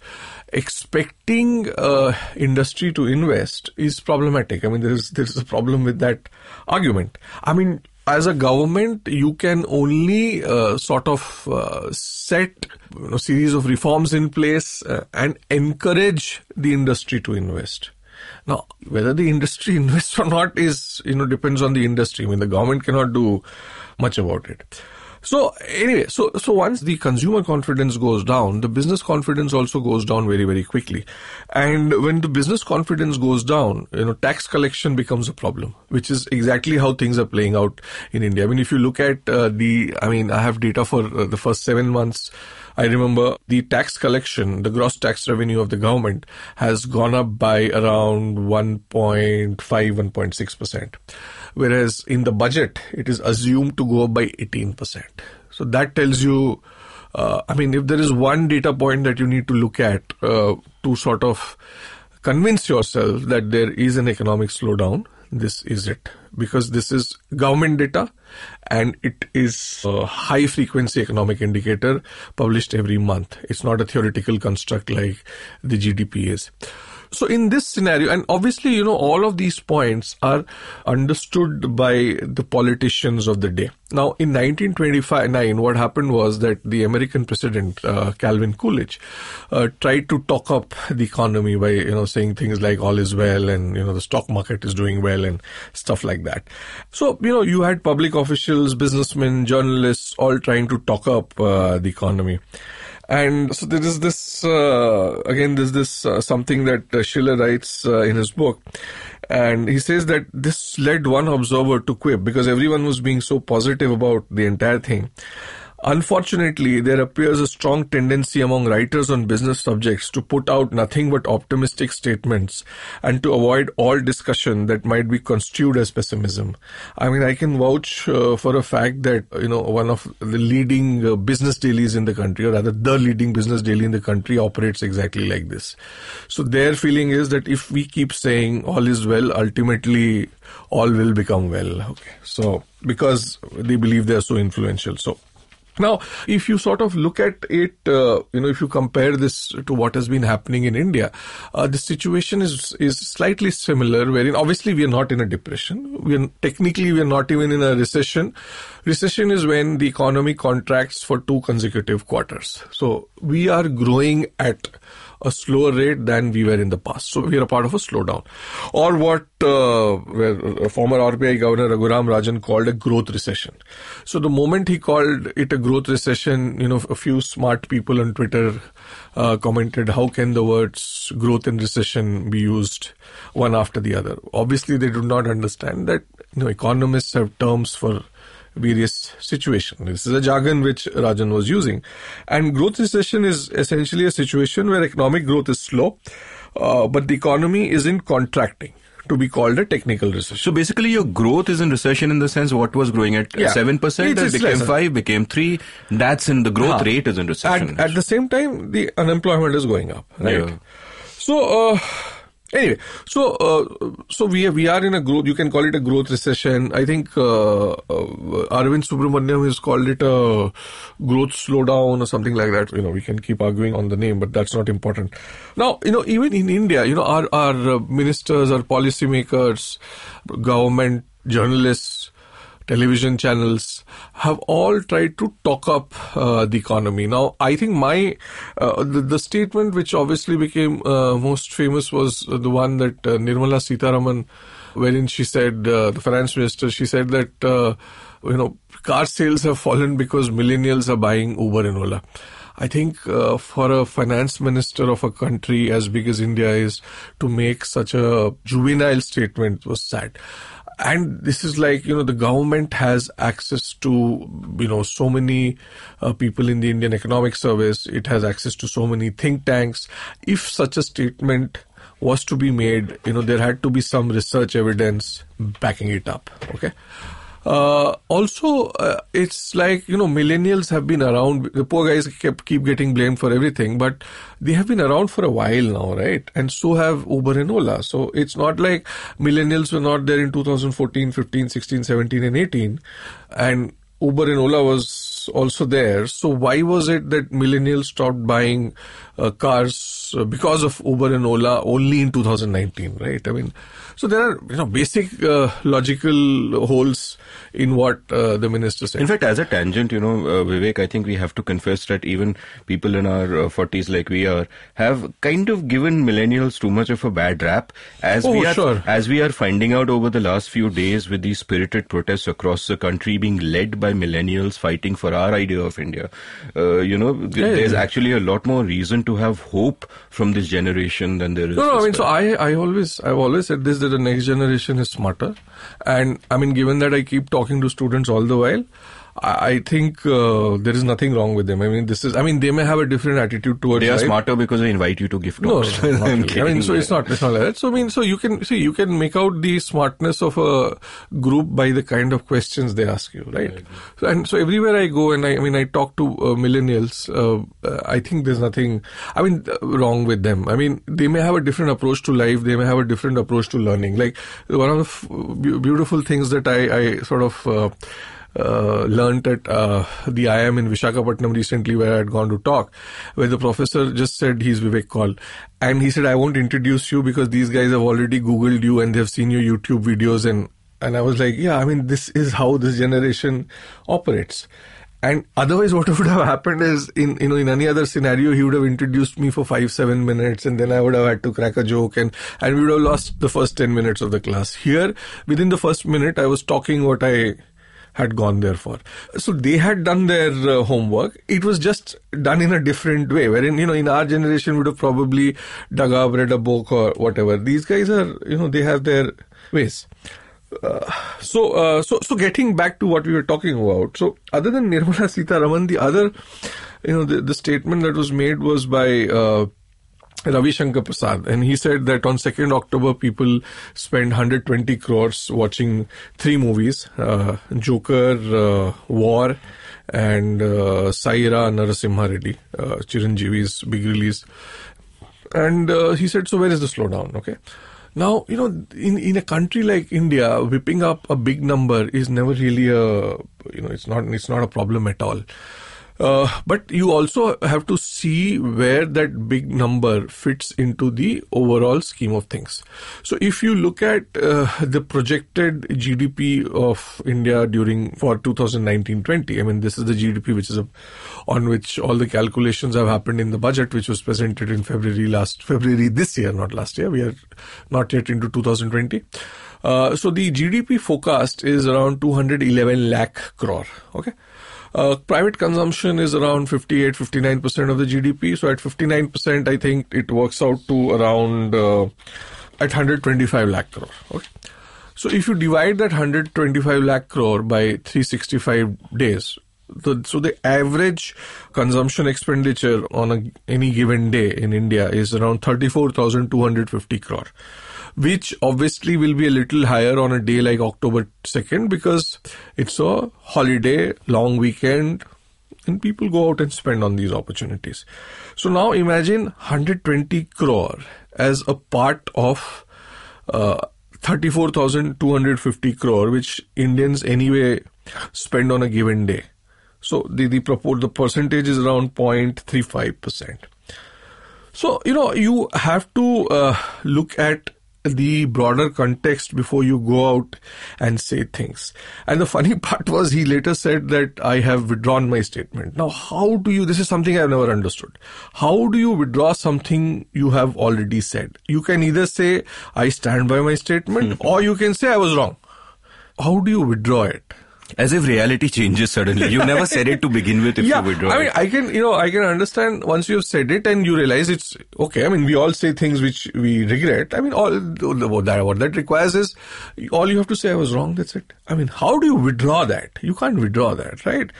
expecting uh, industry to invest is problematic. I mean, there is there is a problem with that argument. I mean, as a government, you can only uh, sort of uh, set you know, series of reforms in place uh, and encourage the industry to invest. Now, whether the industry invests or not is, you know, depends on the industry. I mean, the government cannot do much about it. So anyway, so so once the consumer confidence goes down, the business confidence also goes down very very quickly. And when the business confidence goes down, you know, tax collection becomes a problem, which is exactly how things are playing out in India. I mean, if you look at uh, the, I mean, I have data for uh, the first seven months I remember the tax collection, the gross tax revenue of the government has gone up by around 1.5, 1.6%. Whereas in the budget, it is assumed to go up by 18%. So that tells you, uh, I mean, if there is one data point that you need to look at uh, to sort of convince yourself that there is an economic slowdown, this is it because this is government data and it is a high frequency economic indicator published every month. It's not a theoretical construct like the GDP is. So in this scenario, and obviously, you know, all of these points are understood by the politicians of the day. Now, in 1925, what happened was that the American president, uh, Calvin Coolidge, uh, tried to talk up the economy by, you know, saying things like all is well and, you know, the stock market is doing well and stuff like that. So, you know, you had public officials, businessmen, journalists all trying to talk up uh, the economy. And so there is this, uh, again, there's this uh, something that uh, Shiller writes uh, in his book. And he says that this led one observer to quip because everyone was being so positive about the entire thing. Unfortunately, there appears a strong tendency among writers on business subjects to put out nothing but optimistic statements and to avoid all discussion that might be construed as pessimism. I mean, I can vouch uh, for a fact that, you know, one of the leading uh, business dailies in the country, or rather the leading business daily in the country operates exactly like this. So their feeling is that if we keep saying all is well, ultimately all will become well. Okay. So, because they believe they are so influential. So, Now, if you sort of look at it, uh, you know, if you compare this to what has been happening in India, uh, the situation is is slightly similar. Wherein obviously we are not in a depression. We are technically we are not even in a recession. Recession is when the economy contracts for two consecutive quarters. So we are growing at a slower rate than we were in the past. So we are a part of a slowdown, or what uh, former RBI Governor Raghuram Rajan called a growth recession. So the moment he called it a growth recession, you know, a few smart people on Twitter uh, commented, "How can the words growth and recession be used one after the other?" Obviously, they do not understand that you know economists have terms for various situations. This is a jargon which Rajan was using. And growth recession is essentially a situation where economic growth is slow, uh, but the economy isn't contracting to be called a technical recession. So basically, your growth is in recession in the sense what was growing at Yeah. seven percent, that became lesser. five, became three. That's in the growth Huh. rate is in recession. At, at the same time, the unemployment is going up, right? Yeah. So, uh, anyway, so uh, so we are, we are in a growth. You can call it a growth recession. I think uh, uh, Arvind Subramanian has called it a growth slowdown or something like that. You know, we can keep arguing on the name, but that's not important. Now, you know, even in India, you know, our our uh, ministers, our policymakers, government, journalists television channels have all tried to talk up uh, the economy. Now, I think my uh, the, the statement which obviously became uh, most famous was the one that uh, Nirmala Sitharaman, wherein she said uh, the finance minister, she said that uh, you know car sales have fallen because millennials are buying Uber and Ola. I think uh, for a finance minister of a country as big as India is to make such a juvenile statement was sad and this is like you know the government has access to you know so many uh, people in the indian economic service. It has access to so many think tanks. If such a statement was to be made you know there had to be some research evidence backing it up. Okay uh, also, uh, it's like you know, millennials have been around. The poor guys kept keep getting blamed for everything, but they have been around for a while now, right? And so have Uber and Ola. So it's not like millennials were not there in 2014, 15, 16, 17, and 18, and Uber and Ola was also there. So why was it that millennials stopped buying uh, cars uh, because of Uber and Ola only in 2019, right? I mean, so there are you know basic uh, logical holes in what uh, the minister said. In fact, as a tangent, you know, uh, Vivek, I think we have to confess that even people in our uh, 40s like we are have kind of given millennials too much of a bad rap as Oh, we are sure. as we are finding out over the last few days with these spirited protests across the country being led by millennials fighting for our idea of India. Uh, you know, th- yeah, there's yeah. actually a lot more reason to have hope from this generation than there is. No, no, I mean, so. I, I always, I've always said this that the next generation is smarter, and I mean, given that I keep talking to students all the while, I, think uh, there is nothing wrong with them. I mean, this is, I mean, they may have a different attitude towards they are life. smarter because they invite you to gift No, talks. no, really. I mean, so it's not, it's not like that. So I mean, so you can see, you can make out the smartness of a group by the kind of questions they ask you, right? So, and so everywhere I go, and I, I mean, I talk to uh, millennials. Uh, uh, I think there's nothing, I mean, uh, wrong with them. I mean, they may have a different approach to life. They may have a different approach to learning. Like one of the f- beautiful things that I, I sort of. Uh, learned at uh, the IIM in Vishakhapatnam recently where I had gone to talk, where the professor just said he's Vivek Kaul. And he said, I won't introduce you because these guys have already Googled you and they've seen your YouTube videos. And, and I was like, yeah, I mean, this is how this generation operates. And otherwise, what would have happened is, in you know, in any other scenario, he would have introduced me for five, seven minutes, and then I would have had to crack a joke, and and we would have lost the first ten minutes of the class. Here, within the first minute, I was talking what I had gone there for. So they had done their uh, homework. It was just done in a different way. Wherein, you know, in our generation would have probably dug up, read a book or whatever. These guys are, you know, they have their ways. Uh, so, uh, so, so getting back to what we were talking about. So, other than Nirmala Sitharaman, the other, you know, the, the statement that was made was by uh, Ravi Shankar Prasad, and he said that on 2nd October, people spent 120 crores watching three movies: uh, Joker, uh, War, and uh, Sye Raa Narasimha Reddy, uh, Chiranjeevi's big release. And uh, he said, so where is the slowdown? Okay. Now, you know, in, in a country like India, whipping up a big number is never really a, you know, it's not, it's not a problem at all. Uh, but you also have to see where that big number fits into the overall scheme of things. So if you look at uh, the projected GDP of India during for 2019-20, I mean this is the GDP which is a, on which all the calculations have happened in the budget, which was presented in February last February this year, not last year. We are not yet into 2020. Uh, so the GDP forecast is around 211 lakh crore. Okay. Uh, private consumption is around 58 59% of the GDP. So at 59%, I think it works out to around uh, at 125 lakh crore. Okay. So if you divide that 125 lakh crore by 365 days, the, so the average consumption expenditure on a, any given day in India is around 34,250 crore which obviously will be a little higher on a day like October 2nd because it's a holiday, long weekend, and people go out and spend on these opportunities. So now imagine 120 crore as a part of uh, 34,250 crore, which Indians anyway spend on a given day. So the the, the percentage is around 0.35 percent. So you know you have to uh, look at the broader context before you go out and say things. And the funny part was he later said that I have withdrawn my statement. Now, how do you, this is something I've never understood. How do you withdraw something you have already said? You can either say, I stand by my statement, hmm. or you can say I was wrong. How do you withdraw it? As if reality changes suddenly. You never said it to begin with if yeah, you withdraw I mean. I can, you know, I can understand once you've said it and you realize it's okay. I mean, we all say things which we regret. I mean, all what that, what that requires is all you have to say I was wrong. That's it. I mean, how do you withdraw that? You can't withdraw that, right?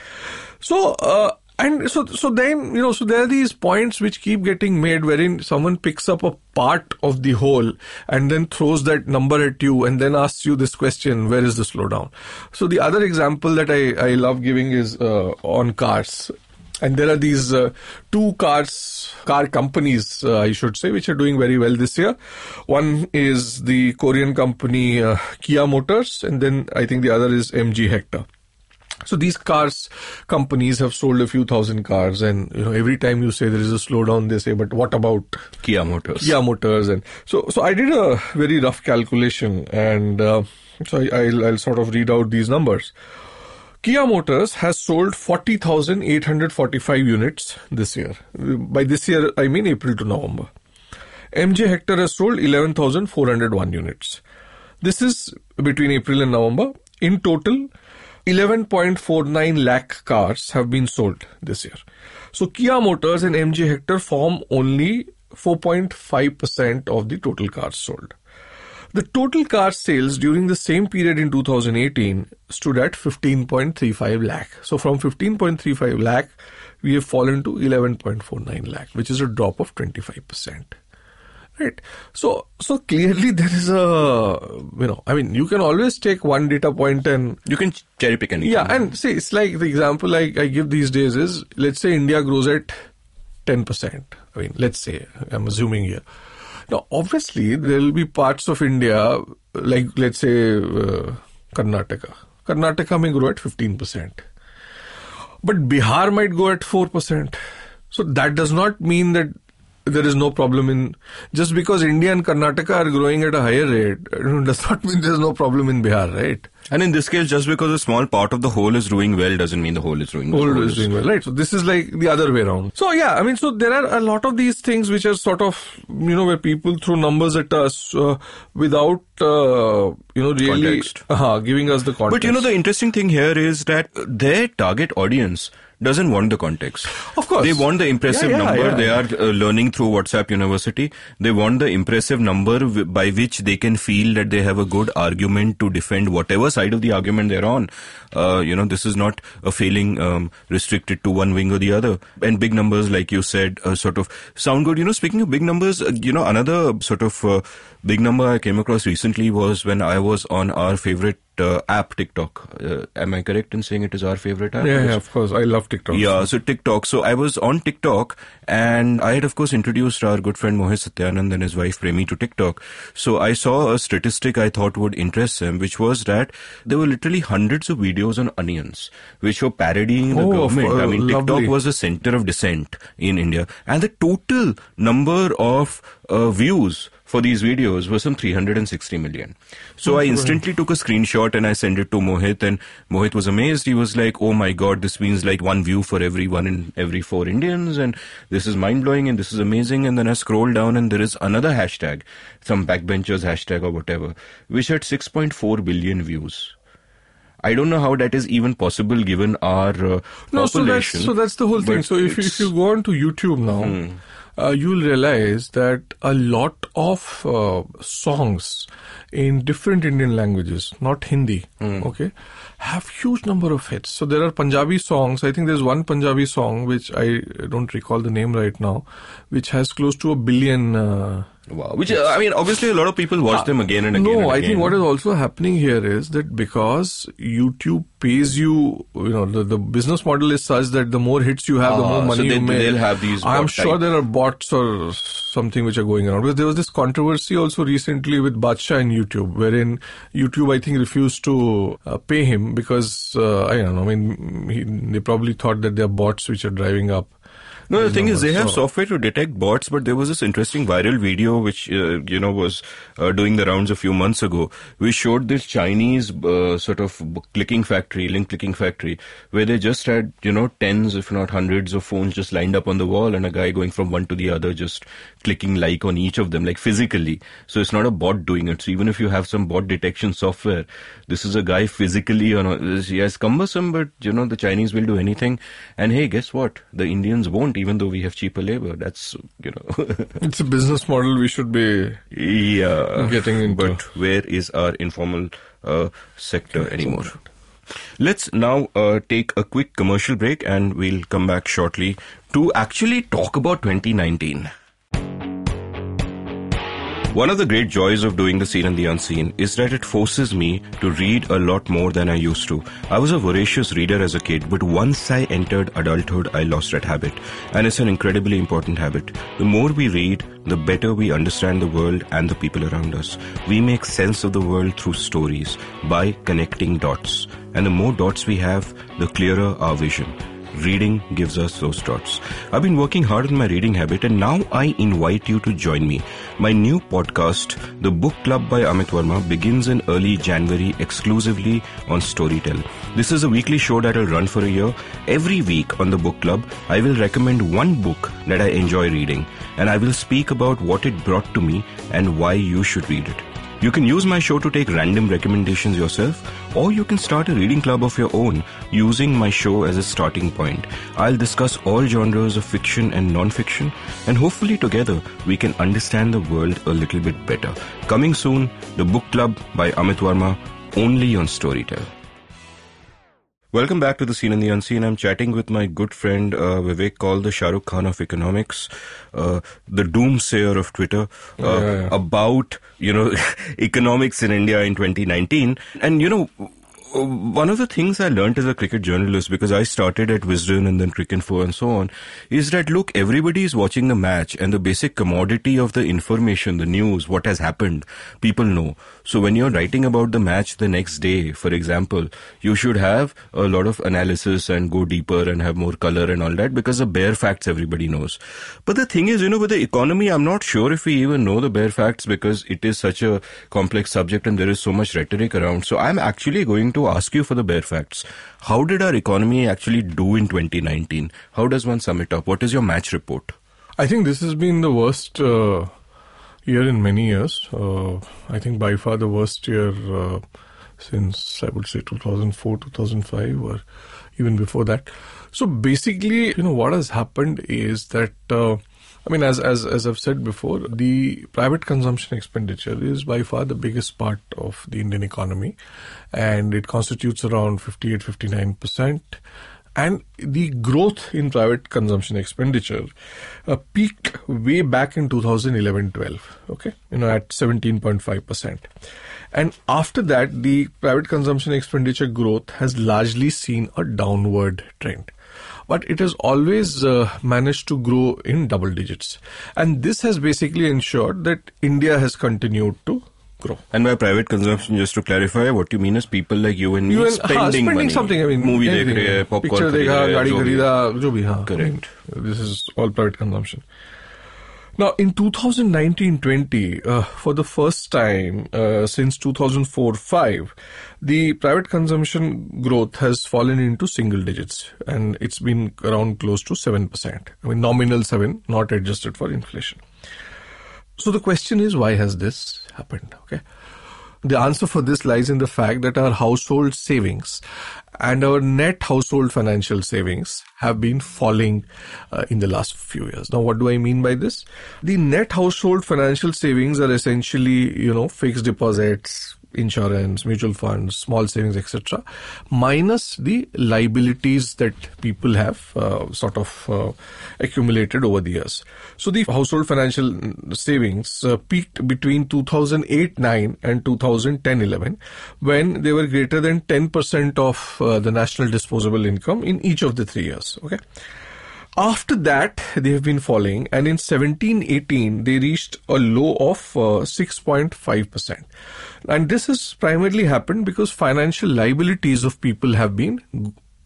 So, uh, and so so then you know so there are these points which keep getting made wherein someone picks up a part of the whole and then throws that number at you and then asks you this question where is the slowdown? So the other example that i i love giving is uh, on cars. And there are these uh, two cars car companies uh, i should say which are doing very well this year. One is the korean company uh, kia motors and then i think the other is mg hector so these cars companies have sold a few thousand cars, and you know every time you say there is a slowdown, they say, "But what about Kia Motors. Kia Motors?" And so, so I did a very rough calculation, and uh, so I, will I'll sort of read out these numbers. Kia Motors has sold 40,845 units this year. By this year, I mean April to November. MG Hector has sold 11,401 units. This is between April and November. In total, 11.49 lakh cars have been sold this year. So Kia Motors and MG Hector form only 4.5% of the total cars sold. The total car sales during the same period in 2018 stood at 15.35 lakh. So from 15.35 lakh, we have fallen to 11.49 lakh, which is a drop of 25% right. So so clearly there is a you know i mean you can always take one data point and You can cherry pick anything. yeah and see it's like the example I, I give these days is let's say india grows at 10% i mean let's say i'm assuming here. Now obviously there will be parts of india like let's say uh, karnataka. Karnataka may grow at 15% but bihar might go at 4% so that does not mean that there is no problem in just because India and Karnataka are growing at a higher rate does not mean there's no problem in Bihar, right? And in this case, just because a small part of the whole is doing well doesn't mean the whole is doing well. Whole is doing well, right? So this is like the other way around. So yeah, I mean, so there are a lot of these things which are sort of you know where people throw numbers at us uh, without uh, you know really uh, giving us the context. But you know, the interesting thing here is that their target audience doesn't want the context. Of course. They want the impressive Yeah, yeah, number. yeah. They are uh, learning through WhatsApp University. They want the impressive number w- by which they can feel that they have a good argument to defend whatever side of the argument they're on. Uh, you know, this is not a failing um, restricted to one wing or the other. And big numbers, like you said, uh, sort of sound good. You know, speaking of big numbers, uh, you know, another sort of uh, big number I came across recently was when I was on our favorite uh, app TikTok. Uh, am I correct in saying it is our favorite app? Yeah, yeah, of course. I love TikTok. Yeah, so TikTok. So I was on TikTok and I had, of course, introduced our good friend Mohit Satyanand and his wife Premi to TikTok. So I saw a statistic I thought would interest him, which was that there were literally hundreds of videos on onions, which were parodying the Oh, government. I mean, TikTok lovely. was the center of dissent in India. And the total number of uh, views for these videos was some 360 million. So I instantly took a screenshot and I sent it to Mohit and Mohit was amazed. He was like, oh my god, this means like one view for every one in every four Indians and this is mind blowing and this is amazing. And then I scroll down and there is another hashtag, some backbenchers hashtag or whatever, which had 6.4 billion views. I don't know how that is even possible given our uh, No, so that's, population. so that's the whole thing. So if you, if Hmm. you go on to YouTube now, uh, you'll realize that a lot of uh, songs in different Indian languages, not Hindi, Hmm. okay, have huge number of hits. So there are Punjabi songs. I think there's one Punjabi song which I don't recall the name right now, which has close to a billion. Uh, Wow. Which, uh, I mean, obviously a lot of people watch them again and again. no, and I think what is also happening here is that because YouTube pays you, you know, the, the business model is such that the more hits you have, the Ah, more so money they- you make. they'll have these I'm sure type. there are bots or something which are going around. Because there was this controversy also recently with Badshah and YouTube, wherein YouTube, I think, refused to uh, pay him because, uh, I don't know, I mean, he, they probably thought that there are bots which are driving up. No, the thing is, they have software to detect bots, but there was this interesting viral video which, uh, you know, was uh, doing the rounds a few months ago, We showed this Chinese uh, sort of clicking factory, link clicking factory, where they just had, you know, tens, if not hundreds of phones just lined up on the wall and a guy going from one to the other, just clicking like on each of them, like physically. So it's not a bot doing it. So even if you have some bot detection software, this is a guy physically, you know, yes, cumbersome, but, you know, the Chinese will do anything. And hey, guess what? The Indians won't, even though we have cheaper labor. That's, you know, It's a business model we should be yeah. getting into. But where is our informal uh, sector anymore? Let's now uh, take a quick commercial break and we'll come back shortly to actually talk about 2019. One of the great joys of doing the seen and the unseen is that it forces me to read a lot more than I used to. I was a voracious reader as a kid, but once I entered adulthood, I lost that habit. And it's an incredibly important habit. The more we read, the better we understand the world and the people around us. We make sense of the world through stories by connecting dots. And the more dots we have, the clearer our vision. Reading gives us those dots. I've been working hard on my reading habit and now I invite you to join me. My new podcast, The Book Club by Amit Varma, begins in early January exclusively on Storytel. This is a weekly show that will run for a year. Every week on The Book Club, I will recommend one book that I enjoy reading and I will speak about what it brought to me and why you should read it. You can use my show to take random recommendations yourself, or you can start a reading club of your own using my show as a starting point. I'll discuss all genres of fiction and non-fiction, and hopefully together we can understand the world a little bit better. Coming soon, The Book Club by Amit Varma, only on Storytel. Welcome back to the Seen and the Unseen. I'm chatting with my good friend uh, Vivek Kaul the Shah Rukh Khan of economics, uh, the doomsayer of Twitter, uh, Yeah, yeah. about you know economics in India in 2019. And you know, one of the things I learned as a cricket journalist, because I started at Wisden and then Cricket Cricinfo and so on, is that look, everybody is watching the match and the basic commodity of the information, the news, what has happened, people know. So when you're writing about the match the next day, for example, you should have a lot of analysis and go deeper and have more color and all that because the bare facts everybody knows. But the thing is, you know, with the economy, I'm not sure if we even know the bare facts because it is such a complex subject and there is so much rhetoric around. So I'm actually going to ask you for the bare facts. How did our economy actually do in 2019? How does one sum it up? What is your match report? I think this has been the worst uh, year in many years. Uh, I think by far the worst year uh, since I would say 2004, 2005, or even before that. So basically, you know, what has happened is that. I mean, as, as as I've said before, the private consumption expenditure is by far the biggest part of the Indian economy, and it constitutes around 58, 59 percent. And the growth in private consumption expenditure uh, peaked way back in 2011-12, okay, you know, at 17.5%. And after that, the private consumption expenditure growth has largely seen a downward trend but it has always uh, managed to grow in double digits. And this has basically ensured that India has continued to grow. And by private consumption, just to clarify, what you mean is people like you and me you and, spending, haan, spending money. something. I mean, movie dekh rahe, popcorn picture dekha, gaadi kharida, jo bhi. Correct. I mean, this is all private consumption. Now, in 2019 20, uh, for the first time uh, since 2004 5, the private consumption growth has fallen into single digits, and it's been around close to seven percent. I mean, nominal seven, not adjusted for inflation. So the question is, why has this happened? Okay. The answer for this lies in the fact that our household savings and our net household financial savings have been falling uh, in the last few years. Now, what do I mean by this? The net household financial savings are essentially, you know, fixed deposits, insurance, mutual funds, small savings, etc., minus the liabilities that people have uh, sort of uh, accumulated over the years. So the household financial savings uh, peaked between 2008-9 and 2010-11 when they were greater than 10% of uh, the national disposable income in each of the three years. Okay. After that, they have been falling, and in 17-18, they reached a low of uh, 6.5%. And this has primarily happened because financial liabilities of people have been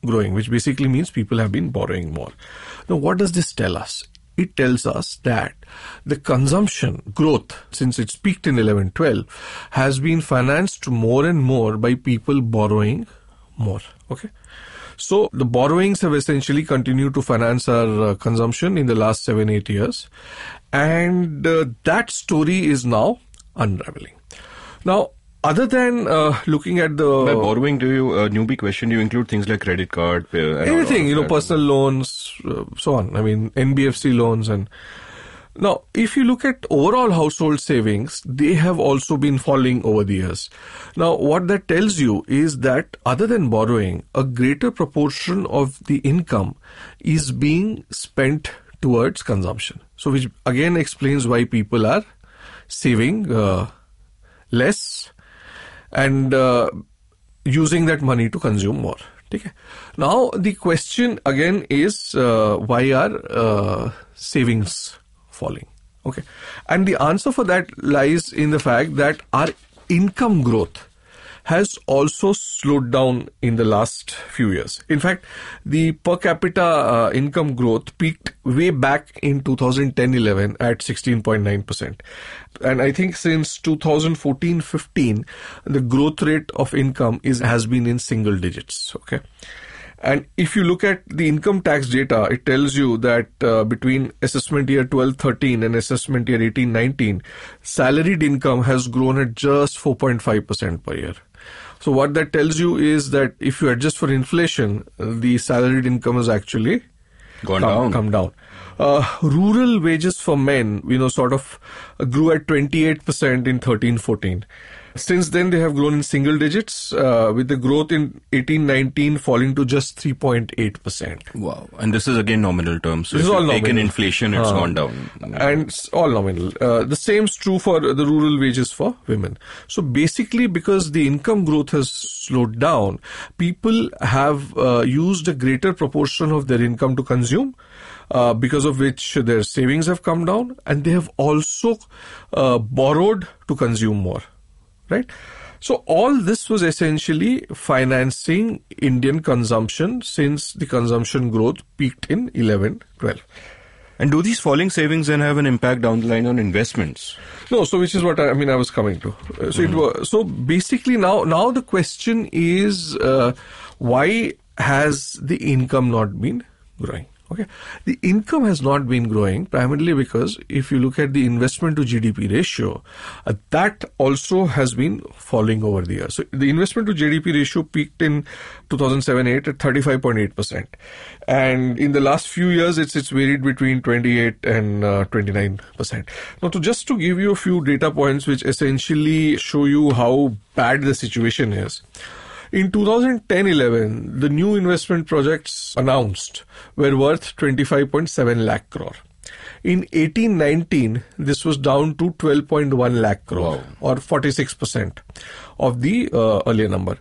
growing, which basically means people have been borrowing more. Now, what does this tell us? It tells us that the consumption growth, since it's peaked in 11-12, has been financed more and more by people borrowing more. Okay. So the borrowings have essentially continued to finance our uh, consumption in the last seven, eight years. And uh, that story is now unraveling. Now, other than uh, looking at the By borrowing, do you, uh, newbie question, do you include things like credit card? uh, anything, you know, personal loans, uh, so on. I mean, NBFC loans and now, if you look at overall household savings, they have also been falling over the years. Now, what that tells you is that other than borrowing, a greater proportion of the income is being spent towards consumption. So, which again explains why people are saving uh, less and uh, using that money to consume more. Okay. Now the question again is uh, why are uh, savings falling? Okay, and the answer for that lies in the fact that our income growth has also slowed down in the last few years. In fact, the per capita uh, income growth peaked way back in 2010-11 at 16.9%. And I think since 2014-15, the growth rate of income is has been in single digits. Okay. And if you look at the income tax data, it tells you that uh, between assessment year 12-13 and assessment year 18-19, salaried income has grown at just 4.5% per year. So what that tells you is that if you adjust for inflation, the salaried income has actually Gone come, down. come down. Uh, rural wages for men, you know, sort of grew at 28% in 13-14. Since then, they have grown in single digits, uh, with the growth in 18-19 falling to just 3.8%. Wow. And this is again nominal terms. So This if is all taken nominal. inflation, it's Uh, gone down. and it's all nominal. Uh, the same is true for the rural wages for women. So basically, because the income growth has slowed down, people have uh, used a greater proportion of their income to consume. Uh, because of which their savings have come down and they have also uh, borrowed to consume more right so all this was essentially financing indian consumption since the consumption growth peaked in 11 12 And do these falling savings then have an impact down the line on investments? No, so which is what I, I mean. I was coming to. Uh, So it was so basically now. Now the question is, uh, why has the income not been growing? Okay, the income has not been growing primarily because if you look at the investment to GDP ratio, uh, that also has been falling over the years. So the investment to GDP ratio peaked in 2007-8 at 35.8 percent, and in the last few years, it's it's varied between 28 and uh, 29 percent. Now, to just to give you a few data points which essentially show you how bad the situation is. In 2010-11, the new investment projects announced were worth 25.7 lakh crore. In 18-19, this was down to 12.1 lakh crore Wow. or 46% of the uh, earlier number.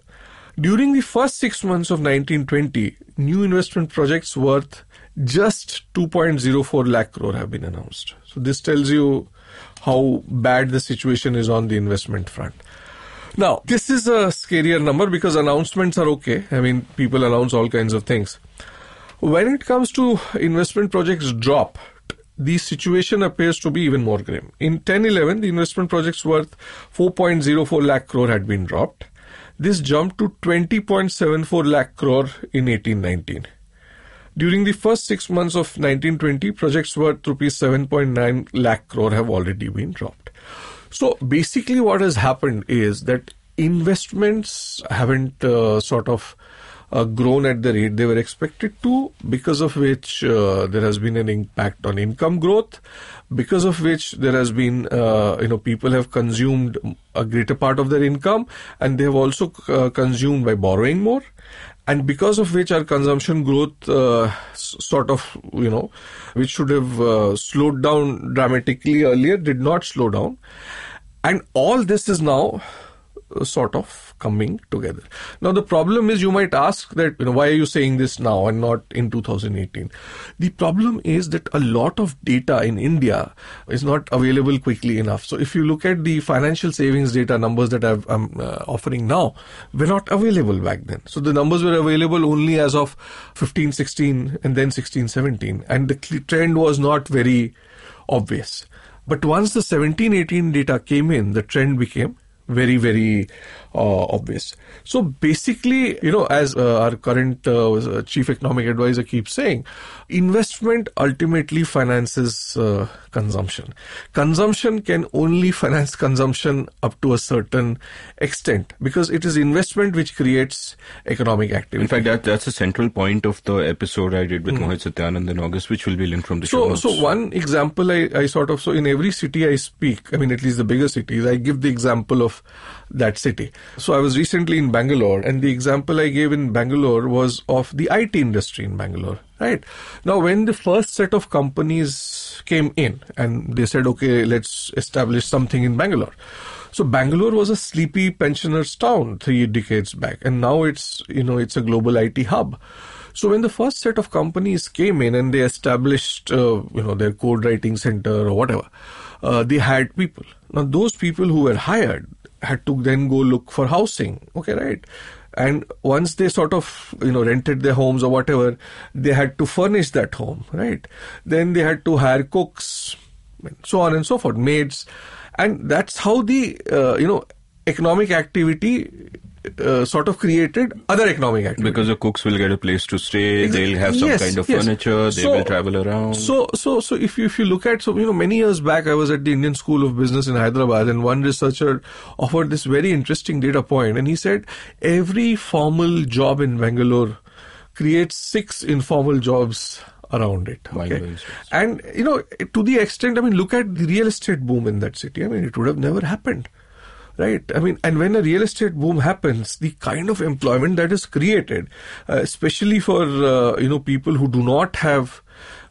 During the first six months of 1920, new investment projects worth just 2.04 lakh crore have been announced. So this tells you how bad the situation is on the investment front. Now, this is a scarier number because announcements are okay. I mean, people announce all kinds of things. When it comes to investment projects drop, the situation appears to be even more grim. In 10-11, the investment projects worth 4.04 lakh crore had been dropped. This jumped to 20.74 lakh crore in 18-19. During the first six months of 1920, projects worth rupees 7.9 lakh crore have already been dropped. So basically, what has happened is that investments haven't uh, sort of uh, grown at the rate they were expected to, because of which uh, there has been an impact on income growth, because of which there has been, uh, you know, people have consumed a greater part of their income and they have also uh, consumed by borrowing more. And because of which our consumption growth uh, sort of you know which should have uh, slowed down dramatically earlier did not slow down and all this is now uh, sort of coming together. Now the problem is you might ask that you know why are you saying this now and not in 2018 the problem is that a lot of data in india is not available quickly enough. So if you look at the financial savings data numbers that I've, i'm uh, offering now were not available back then. So the numbers were available only as of 15 16 and then 16 17 and the trend was not very obvious but once the 17 18 data came in the trend became very very uh, obvious so basically you know as uh, our current uh, chief economic advisor keeps saying investment ultimately finances uh, consumption consumption can only finance consumption up to a certain extent because it is investment which creates economic activity In fact, that that's a central point of the episode I did with Mohit Satyanand in August, which will be linked from the show. So, notes. so one example I, I sort of, so in every city I speak, I mean, at least the bigger cities, I give the example of that city. So I was recently in Bangalore and the example I gave in Bangalore was of the IT industry in Bangalore, right? Now, when the first set of companies came in and they said, okay, let's establish something in Bangalore. So Bangalore was a sleepy pensioners town three decades back, and now it's you know it's a global IT hub. So when the first set of companies came in and they established uh, you know their code writing center or whatever, uh, they hired people. Now those people who were hired had to then go look for housing. Okay, right. And once they sort of, you know, rented their homes or whatever, they had to furnish that home, right? Then they had to hire cooks, so on and so forth, maids, and that's how the uh, you know economic activity uh, sort of created other economic activity. because the cooks will get a place to stay, they'll have some Yes, kind of yes. furniture, they So- will travel around. So, so, so if you if you look at so you know many years back, I was at the Indian School of Business in Hyderabad, and one researcher offered this very interesting data point, and he said every formal job in Bangalore creates six informal jobs around it. Okay, and you know to the extent, I mean, look at the real estate boom in that city. I mean, it would have never happened. Right. I mean, and when a real estate boom happens, the kind of employment that is created, uh, especially for uh, you know people who do not have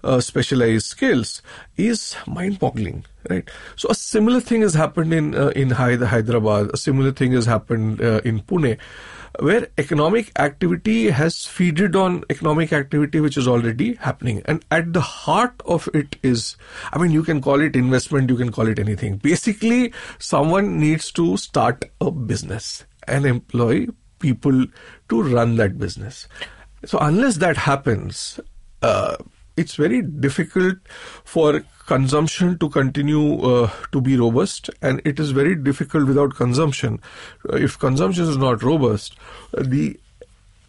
uh, specialized skills, is mind-boggling. Right. So a similar thing has happened in uh, in Hyderabad. A similar thing has happened uh, in Pune, where economic activity has feeded on economic activity which is already happening. And at the heart of it is, I mean, you can call it investment, you can call it anything. Basically, someone needs to start a business and employ people to run that business. So unless that happens, uh, it's very difficult for consumption to continue uh, to be robust and it is very difficult without consumption. Uh, if consumption is not robust uh, the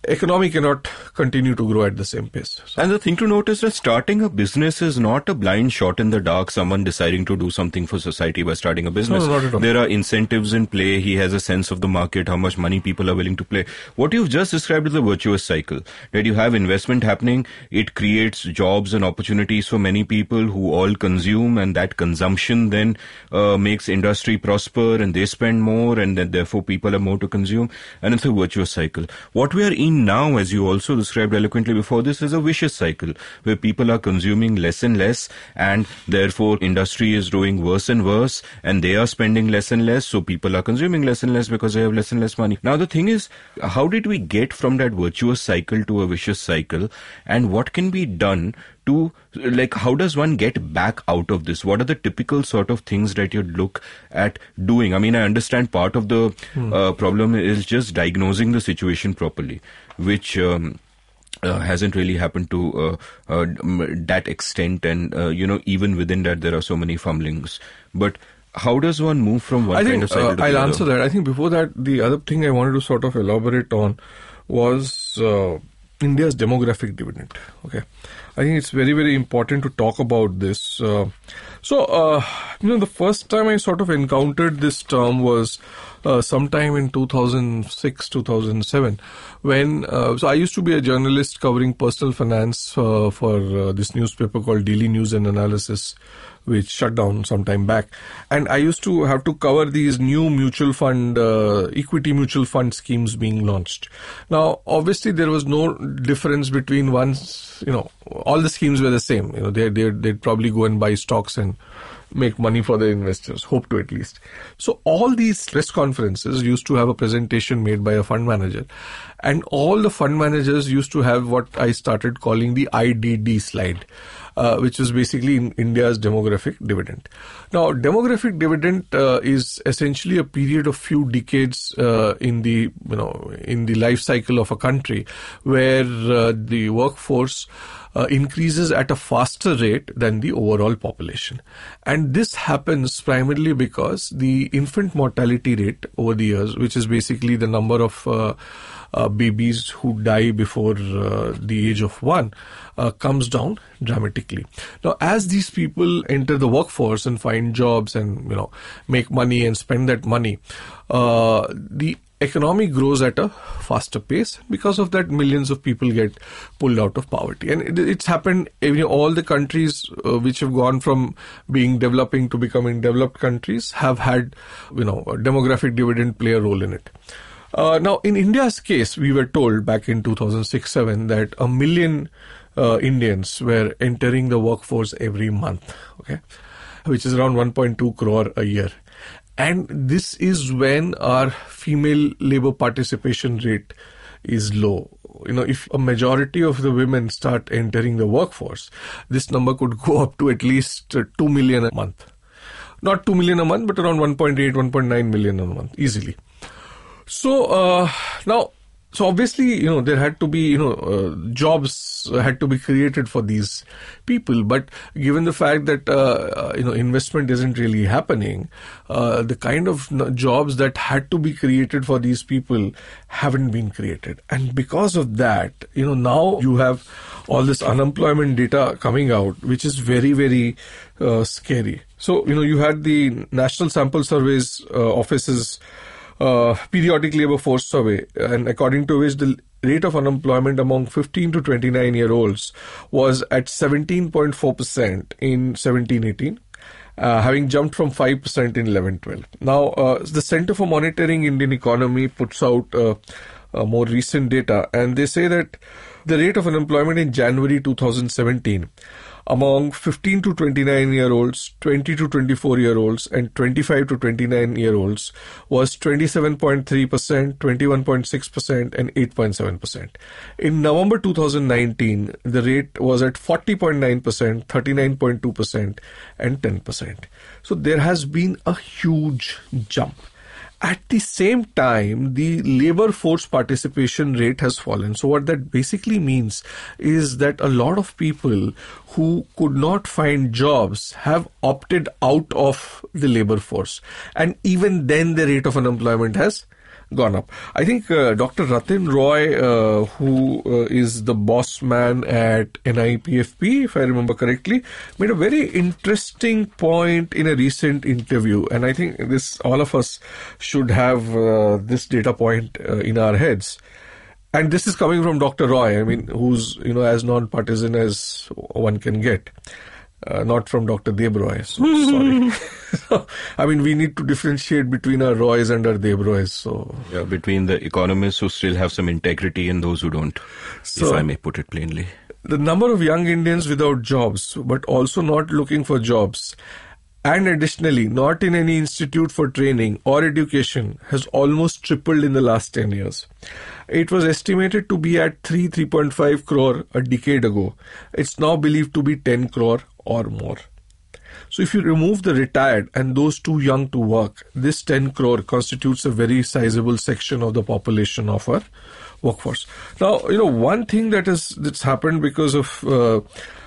economy cannot continue to grow at the same pace. So. And the thing to note is that starting a business is not a blind shot in the dark, someone deciding to do something for society by starting a business. No, no, there are incentives in play. He has a sense of the market, how much money people are willing to play. What you've just described is a virtuous cycle. That you have investment happening, it creates jobs and opportunities for many people who all consume, and that consumption then uh, makes industry prosper and they spend more, and then therefore people have more to consume. And it's a virtuous cycle. What we are in now, as you also described eloquently before this, is a vicious cycle where people are consuming less and less, and therefore industry is doing worse and worse, and they are spending less and less, so people are consuming less and less because they have less and less money. Now, the thing is, how did we get from that virtuous cycle to a vicious cycle, and what can be done to like how does one get back out of this what are the typical sort of things that you'd look at doing i mean i understand part of the hmm. uh, problem is just diagnosing the situation properly which um, uh, hasn't really happened to uh, uh, that extent, and uh, you know, even within that, there are so many fumblings. But how does one move from one I kind of cycle to uh, I'll other? answer that. I think before that, the other thing I wanted to sort of elaborate on was uh, India's demographic dividend. Okay, I think it's very very important to talk about this. so, you know, the first time I sort of encountered this term was uh, sometime in 2006, 2007, when uh, so I used to be a journalist covering personal finance uh, for uh, this newspaper called Daily News and Analysis, which shut down some time back, and I used to have to cover these new mutual fund, uh, equity mutual fund schemes being launched. Now, obviously, there was no difference between one's, you know, all the schemes were the same. You know, they they they'd probably go and buy stocks and make money for the investors, hope to at least. So all these press conferences used to have a presentation made by a fund manager. And all the fund managers used to have what I started calling the IDD slide. Uh, which is basically in India's demographic dividend. Now, demographic dividend uh, is essentially a period of few decades uh, in the you know in the life cycle of a country where uh, the workforce uh, increases at a faster rate than the overall population. And this happens primarily because the infant mortality rate over the years, which is basically the number of uh, uh, babies who die before uh, the age of one uh, comes down dramatically. Now, as these people enter the workforce and find jobs and you know make money and spend that money, uh, the economy grows at a faster pace. Because of that, millions of people get pulled out of poverty. And it, it's happened in all the countries uh, which have gone from being developing to becoming developed countries have had, you know, a demographic dividend play a role in it. Uh, now, in India's case, we were told back in 2006-7 that a million uh, Indians were entering the workforce every month, okay, which is around 1.2 crore a year. And this is when our female labor participation rate is low. You know, if a majority of the women start entering the workforce, this number could go up to at least uh, 2 million a month. Not 2 million a month, but around 1.8, 1.9 million a month, easily. So, uh, now, so obviously you know there had to be you know uh, jobs had to be created for these people. But given the fact that uh, uh you know investment isn't really happening uh, the kind of jobs that had to be created for these people haven't been created. And because of that you know now you have all this unemployment data coming out which is very very uh, scary. So you know you had the national sample surveys offices uh, periodic labor force survey, and according to which the rate of unemployment among 15 to 29 year olds was at 17.4% in 1718. Uh, having jumped from 5% in 11-12. Now, uh, the Center for Monitoring Indian Economy puts out uh, more recent data, and they say that the rate of unemployment in January 2017 among 15 to 29 year olds, 20 to 24 year olds, and 25 to 29 year olds was 27.3%, 21.6%, and 8.7%. In November 2019, the rate was at 40.9%, 39.2%, and 10%. So there has been a huge jump. At the same time, the labor force participation rate has fallen. So, what that basically means is that a lot of people who could not find jobs have opted out of the labor force. And even then, the rate of unemployment has gone up. I think uh, Dr. Rathin Roy, uh, who uh, is the boss man at NIPFP, if I remember correctly, made a very interesting point in a recent interview, and I think this all of us should have uh, this data point uh, in our heads. And this is coming from Dr. Roy, I mean, who's you know as non-partisan as one can get. Uh, not from Dr. Debroy. So sorry. I mean, we need to differentiate between our Roys and our Debroys. So yeah, between the economists who still have some integrity and those who don't, so, if I may put it plainly. The number of young Indians without jobs, but also not looking for jobs, and additionally not in any institute for training or education, has almost tripled in the last 10 years. It was estimated to be at 3 3.5 crore a decade ago. It's now believed to be 10 crore or more. So if you remove the retired and those too young to work, this 10 crore constitutes a very sizable section of the population of our workforce. Now, you know, one thing that is that's happened because of uh,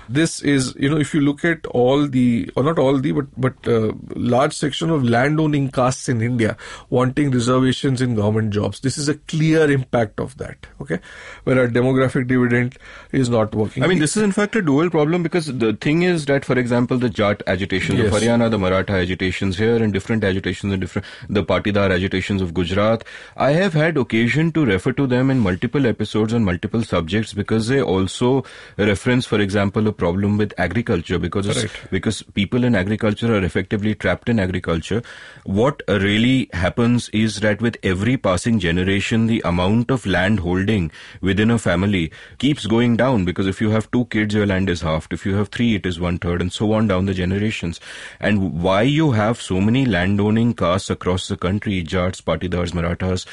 this is you know if you look at all the or not all the but but uh, large section of landowning castes in India wanting reservations in government jobs. This is a clear impact of that okay? Where our demographic dividend is not working. I mean this is in fact a dual problem because the thing is that for example the Jat agitation yes. of Haryana the Maratha agitations here and different agitations in different the Patidar agitations of Gujarat. I have had occasion to refer to them in multiple episodes on multiple subjects because they also reference for example a problem with agriculture because because people in agriculture are effectively trapped in agriculture. What really happens is that with every passing generation, the amount of land holding within a family keeps going down because if you have two kids, your land is halved. If you have three, it is one third, and so on down the generations. And why you have so many landowning castes across the country, Jats, Patidars, Marathas,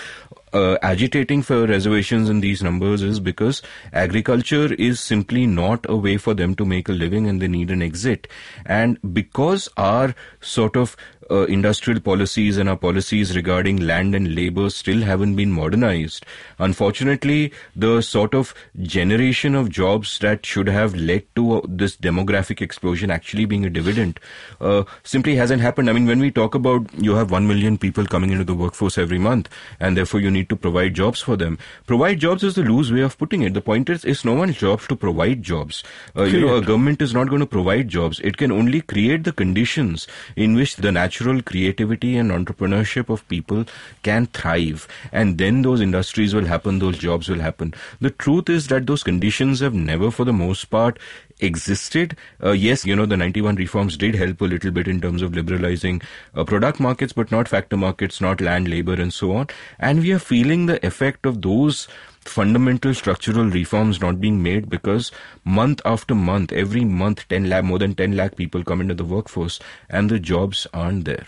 uh, agitating for reservations in these numbers is because agriculture is simply not a way for them to make a living and they need an exit. And because our sort of uh, industrial policies and our policies regarding land and labor still haven't been modernized. Unfortunately, the sort of generation of jobs that should have led to uh, this demographic explosion actually being a dividend uh, simply hasn't happened. I mean, when we talk about you have 1 million people coming into the workforce every month and therefore you need to provide jobs for them. Provide jobs is the loose way of putting it. The point is, it's no one's job to provide jobs. Uh, you know, a government is not going to provide jobs. It can only create the conditions in which the natural natural creativity and entrepreneurship of people can thrive. And then those industries will happen, those jobs will happen. The truth is that those conditions have never, for the most part, existed. Uh, yes, you know, the 91 reforms did help a little bit in terms of liberalizing uh, product markets, but not factor markets, not land, labor, and so on. And we are feeling the effect of those fundamental structural reforms not being made because month after month, every month, 10 lakh, more than 10 lakh people come into the workforce and the jobs aren't there.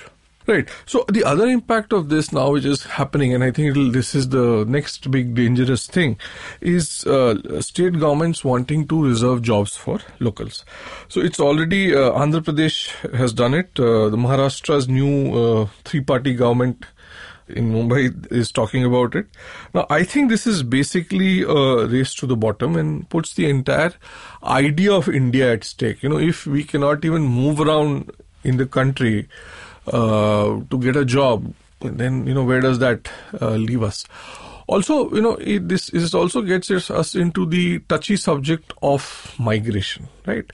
Right. So the other impact of this now, which is happening, and I think this is the next big dangerous thing, is uh, state governments wanting to reserve jobs for locals. So it's already uh, Andhra Pradesh has done it. Uh, the Maharashtra's new uh, three-party government in Mumbai is talking about it. Now, I think this is basically a race to the bottom and puts the entire idea of India at stake. You know, if we cannot even move around in the country to get a job, then, you know, where does that uh, leave us? Also, you know, it, this, this also gets us into the touchy subject of migration, right?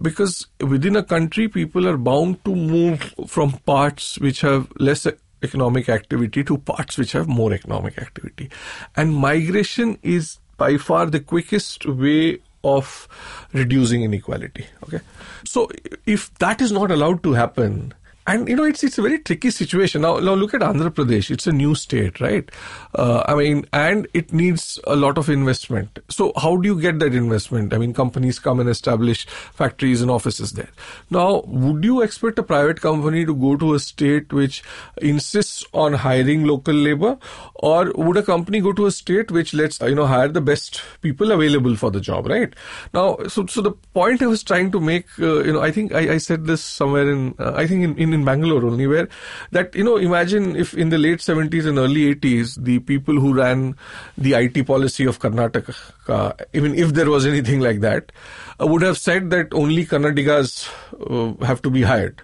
Because within a country, people are bound to move from parts which have less economic activity to parts which have more economic activity. And migration is by far the quickest way of reducing inequality. Okay. So if that is not allowed to happen, and you know it's it's a very tricky situation. Now now look at andhra pradesh. It's a new state right? Uh, i mean and it needs a lot of investment. So how do you get that investment? I mean companies come and establish factories and offices there. Now would you expect a private company to go to a state which insists on hiring local labor? Or would a company go to a state which lets you know hire the best people available for the job right? Now so so the point i was trying to make uh, you know i think I, I said this somewhere in uh, i think in, in in Bangalore only, where that, you know, imagine if in the late 70s and early 80s, the people who ran the IT policy of Karnataka, even if there was anything like that, uh, would have said that only Kannadigas uh, have to be hired.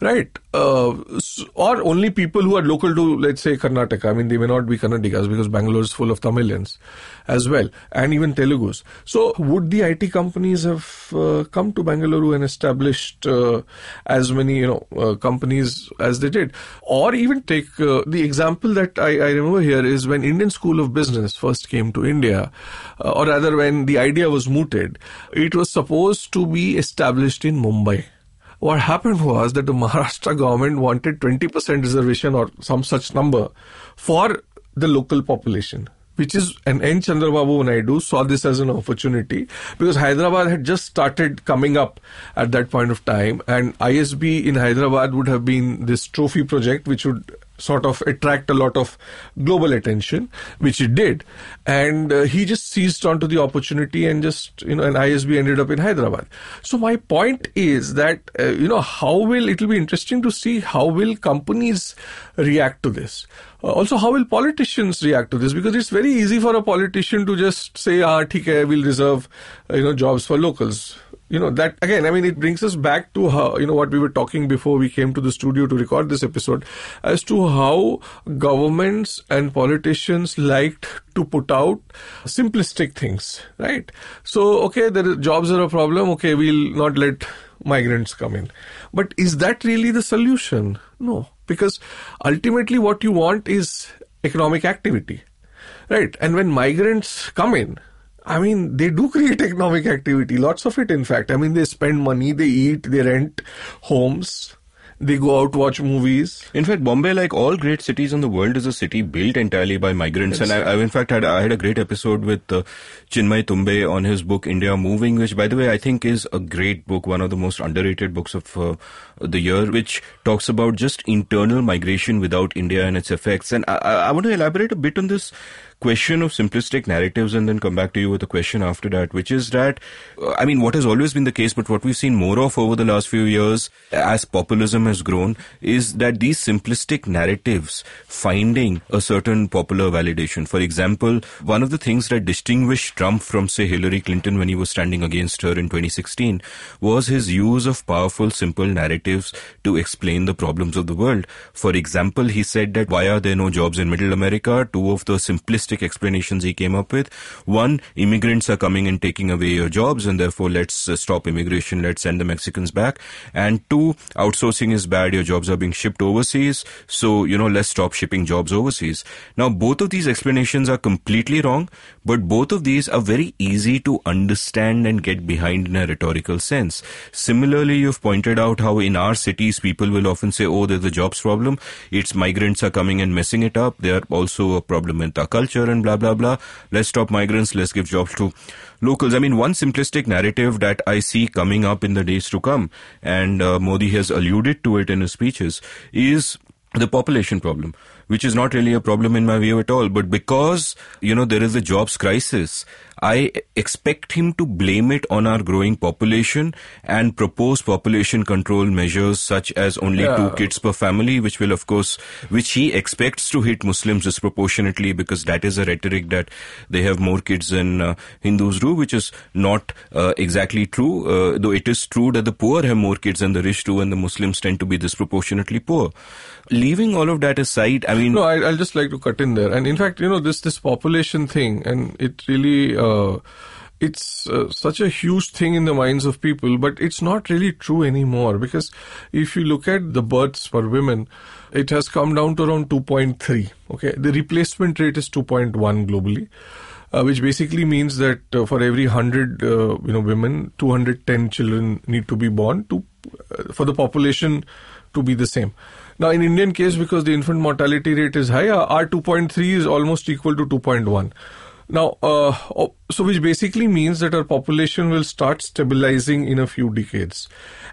Right. Uh, or only people who are local to, let's say, Karnataka. I mean, they may not be Karnatakas because Bangalore is full of Tamilians as well, and even Telugus. So, would the IT companies have uh, come to Bangalore and established uh, as many, you know, uh, companies as they did? Or even take uh, the example that I, I, remember here is when Indian School of Business first came to India, uh, or rather when the idea was mooted, it was supposed to be established in Mumbai what happened was that the Maharashtra government wanted 20% reservation or some such number for the local population. Which is, an N. Chandrababu Naidu saw this as an opportunity because Hyderabad had just started coming up at that point of time, and ISB in Hyderabad would have been this trophy project which would sort of attract a lot of global attention, which it did. And uh, he just seized onto the opportunity and just, you know, an ISB ended up in Hyderabad. So my point is that, uh, you know, how will, it will be interesting to see how will companies react to this. Uh, also, how will politicians react to this? Because it's very easy for a politician to just say, ah, okay, we'll reserve, uh, you know, jobs for locals you know that again i mean it brings us back to how you know what we were talking before we came to the studio to record this episode as to how governments and politicians liked to put out simplistic things right? So okay the jobs are a problem. Okay we'll not let migrants come in. But is that really the solution? No. Because ultimately what you want is economic activity right? And when migrants come in I mean, they do create economic activity, lots of it, in fact. I mean, they spend money, they eat, they rent homes, they go out watch movies. In fact, Bombay, like all great cities in the world, is a city built entirely by migrants. Yes. And I, I, in fact, had I had a great episode with uh, Chinmay Tumbe on his book India Moving, which, by the way, I think is a great book, one of the most underrated books of uh, the year, which talks about just internal migration without India and its effects. And I, I want to elaborate a bit on this question of simplistic narratives and then come back to you with a question after that, which is that, uh, I mean, what has always been the case, but what we've seen more of over the last few years as populism has grown is that these simplistic narratives finding a certain popular validation. For example, one of the things that distinguished Trump from, say, Hillary Clinton when he was standing against her in 2016 was his use of powerful, simple narratives to explain the problems of the world. For example, he said that why are there no jobs in middle America? Two of the simplistic simplistic explanations he came up with. One, immigrants are coming and taking away your jobs, and therefore let's uh, stop immigration, let's send the Mexicans back. And two, outsourcing is bad, your jobs are being shipped overseas, so, you know, let's stop shipping jobs overseas. Now, both of these explanations are completely wrong, but both of these are very easy to understand and get behind in a rhetorical sense. Similarly, you've pointed out how in our cities people will often say, oh, there's a jobs problem. It's migrants are coming and messing it up. They are also a problem with our culture and blah, blah, blah. Let's stop migrants. Let's give jobs to locals. I mean, one simplistic narrative that I see coming up in the days to come, and uh, Modi has alluded to it in his speeches, is the population problem which is not really a problem in my view at all. But because, you know, there is a jobs crisis, I expect him to blame it on our growing population and propose population control measures such as only yeah. two kids per family, which will, of course, which he expects to hit Muslims disproportionately because that is a rhetoric that they have more kids than uh, Hindus do, which is not uh, exactly true, uh, though it is true that the poor have more kids than the rich do and the Muslims tend to be disproportionately poor. Leaving all of that aside, I mean, no, I, will just like to cut in there, and in fact, you know, this this population thing, and it really. Uh, it's uh, such a huge thing in the minds of people, but it's not really true anymore because if you look at the births for women, it has come down to around 2.3. Okay, the replacement rate is 2.1 globally. Uh, which basically means that uh, for every 100 uh, you know women 210 children need to be born to uh, for the population to be the same now, in Indian case, because the infant mortality rate is high, our 2.3 is almost equal to 2.1. Now, uh, so which basically means that our population will start stabilizing in a few decades.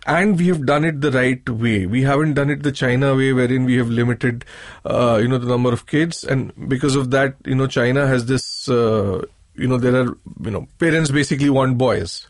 And we have done it the right way. We haven't done it the China way wherein we have limited, uh, you know, the number of kids. And because of that, you know, China has this, uh, you know, there are, you know, parents basically want boys.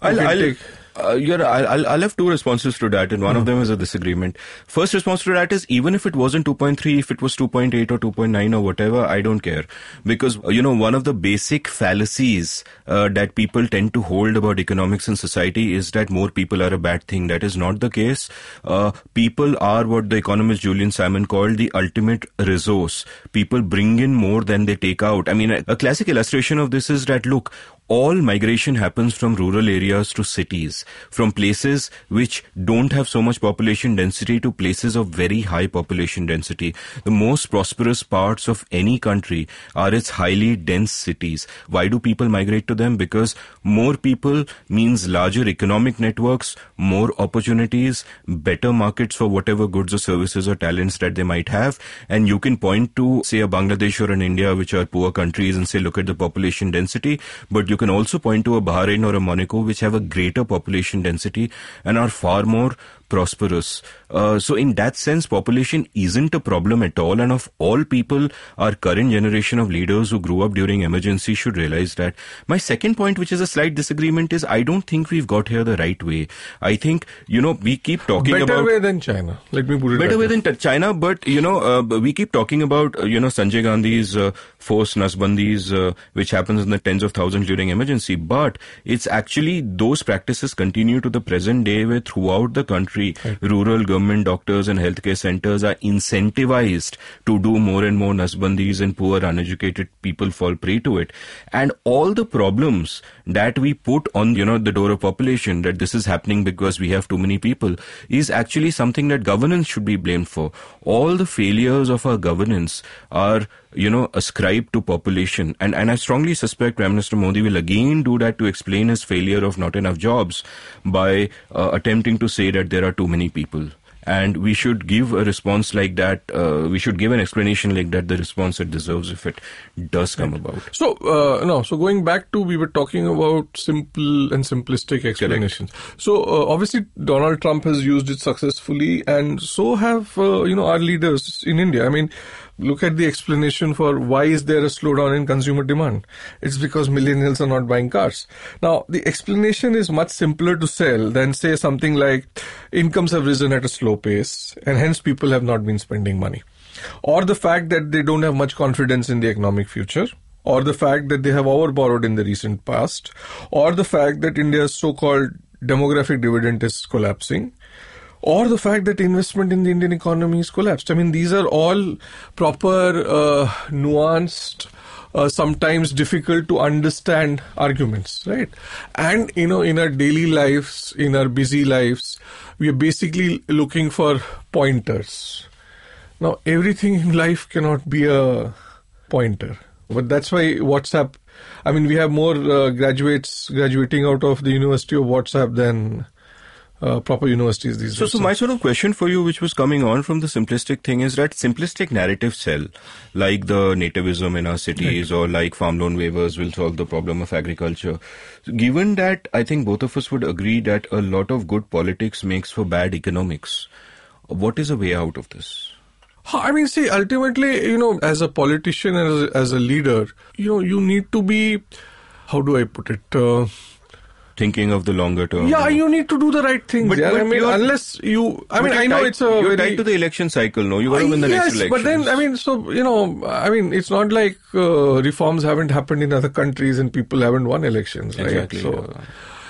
I'll, I'll, Uh, you're, I'll, I'll have two responses to that, and one Hmm. of them is a disagreement. First response to that is even if it wasn't 2.3, if it was 2.8 or 2.9 or whatever, I don't care. Because, uh, you know, one of the basic fallacies uh, that people tend to hold about economics and society is that more people are a bad thing. That is not the case. Uh, people are what the economist Julian Simon called the ultimate resource. People bring in more than they take out. I mean, a, a classic illustration of this is that look, all migration happens from rural areas to cities, from places which don't have so much population density to places of very high population density. The most prosperous parts of any country are its highly dense cities. Why do people migrate to them? Because more people means larger economic networks, more opportunities, better markets for whatever goods or services or talents that they might have. And you can point to, say, a Bangladesh or an India, which are poor countries, and say, look at the population density. But you can also point to a Bahrain or a Monaco, which have a greater population density and are far more prosperous. Uh, so in that sense, population isn't a problem at all. And of all people, our current generation of leaders who grew up during emergency should realize that. My second point, which is a slight disagreement, is I don't think we've got here the right way. I think, you know, we keep talking Better about way than China. Let me put it better way than China, but you know, uh, we keep talking about uh, you know Sanjay Gandhi's uh, forced nasbandis, uh, which happens in the tens of thousands during emergency. But it's actually those practices continue to the present day, where throughout the country, rural government doctors and healthcare centers are incentivized to do more and more nasbandis, and poor uneducated people fall prey to it. And all the problems that we put on you know the door of population that this is happening because we have too many people is actually something that governance should be blamed for. All the failures of our governance are, you know, ascribe to population. And, and I strongly suspect Prime Minister Modi will again do that to explain his failure of not enough jobs by uh, attempting to say that there are too many people. And we should give a response like that. Uh, we should give an explanation like that, the response it deserves if it does come about. So uh, no, so going back to we were talking about simple and simplistic explanations. So uh, obviously Donald Trump has used it successfully, and so have uh, you know our leaders in India. I mean, look at the explanation for why is there a slowdown in consumer demand. It's because millennials are not buying cars. Now the explanation is much simpler to sell than say something like incomes have risen at a slow pace, and hence people have not been spending money, or the fact that they don't have much confidence in the economic future or the fact that they have overborrowed in the recent past, or the fact that India's so called demographic dividend is collapsing, or the fact that investment in the Indian economy is collapsed. I mean, these are all proper, uh, nuanced, uh, sometimes difficult to understand arguments, right? And, you know, in our daily lives, in our busy lives, we are basically looking for pointers. Now, everything in life cannot be a pointer. But that's why WhatsApp, I mean, we have more uh, graduates graduating out of the University of WhatsApp than uh, proper universities these So, days. so my sort of question for you, which was coming on from the simplistic thing, is that simplistic narratives sell, like the nativism in our cities, or like farm loan waivers will solve the problem of agriculture. Given that, I think both of us would agree that a lot of good politics makes for bad economics. What is a way out of this? I mean, see, ultimately, you know, as a politician, as a, as a leader, you know, you need to be, how do I put it? Uh, Thinking of the longer term. yeah, you need to do the right things. But- yeah, but I mean, unless you, I mean, I know tied- it's a you're tied to the election cycle. No, you got to win the yes, next election. but then I mean, so you know, I mean, it's not like uh, reforms haven't happened in other countries and people haven't won elections, right? Exactly, So, yeah.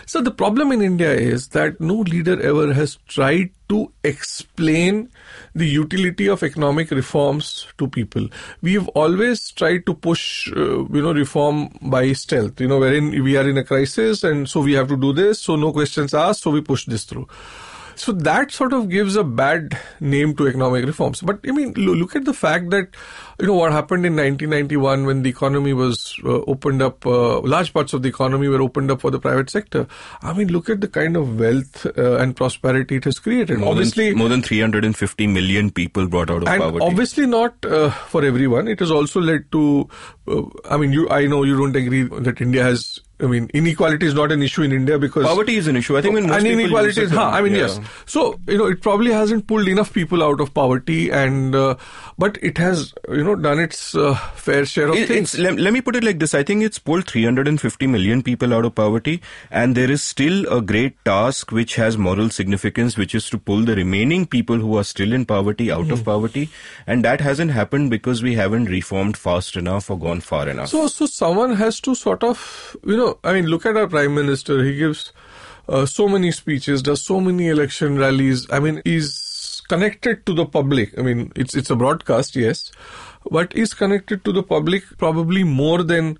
So the problem in India is that no leader ever has tried to explain the utility of economic reforms to people. We've always tried to push, uh, you know, reform by stealth. You know, wherein we are in a crisis and so we have to do this. So no questions asked. So we push this through. So that sort of gives a bad name to economic reforms. But I mean, look at the fact that, you know, what happened in 1991 when the economy was uh, opened up, uh, large parts of the economy were opened up for the private sector. I mean, look at the kind of wealth uh, and prosperity it has created. more obviously, than, more than 350 million people brought out of and poverty. obviously not uh, for everyone. It has also led to, uh, I mean, you, I know you don't agree that India has I mean, inequality is not an issue in India because poverty is an issue. I think when most and inequality is, huh, I mean, yeah. yes. So you know, it probably hasn't pulled enough people out of poverty, and uh, but it has, you know, done its uh, fair share of It- things. let, let me put it like this. I think it's pulled 350 million people out of poverty, and there is still a great task which has moral significance, which is to pull the remaining people who are still in poverty out Hmm. of poverty, and that hasn't happened because we haven't reformed fast enough or gone far enough. So, so someone has to sort of, you know, I mean, look at our prime minister. He gives uh, so many speeches, does so many election rallies. I mean, he's connected to the public. I mean, it's it's a broadcast, yes, but he's connected to the public probably more than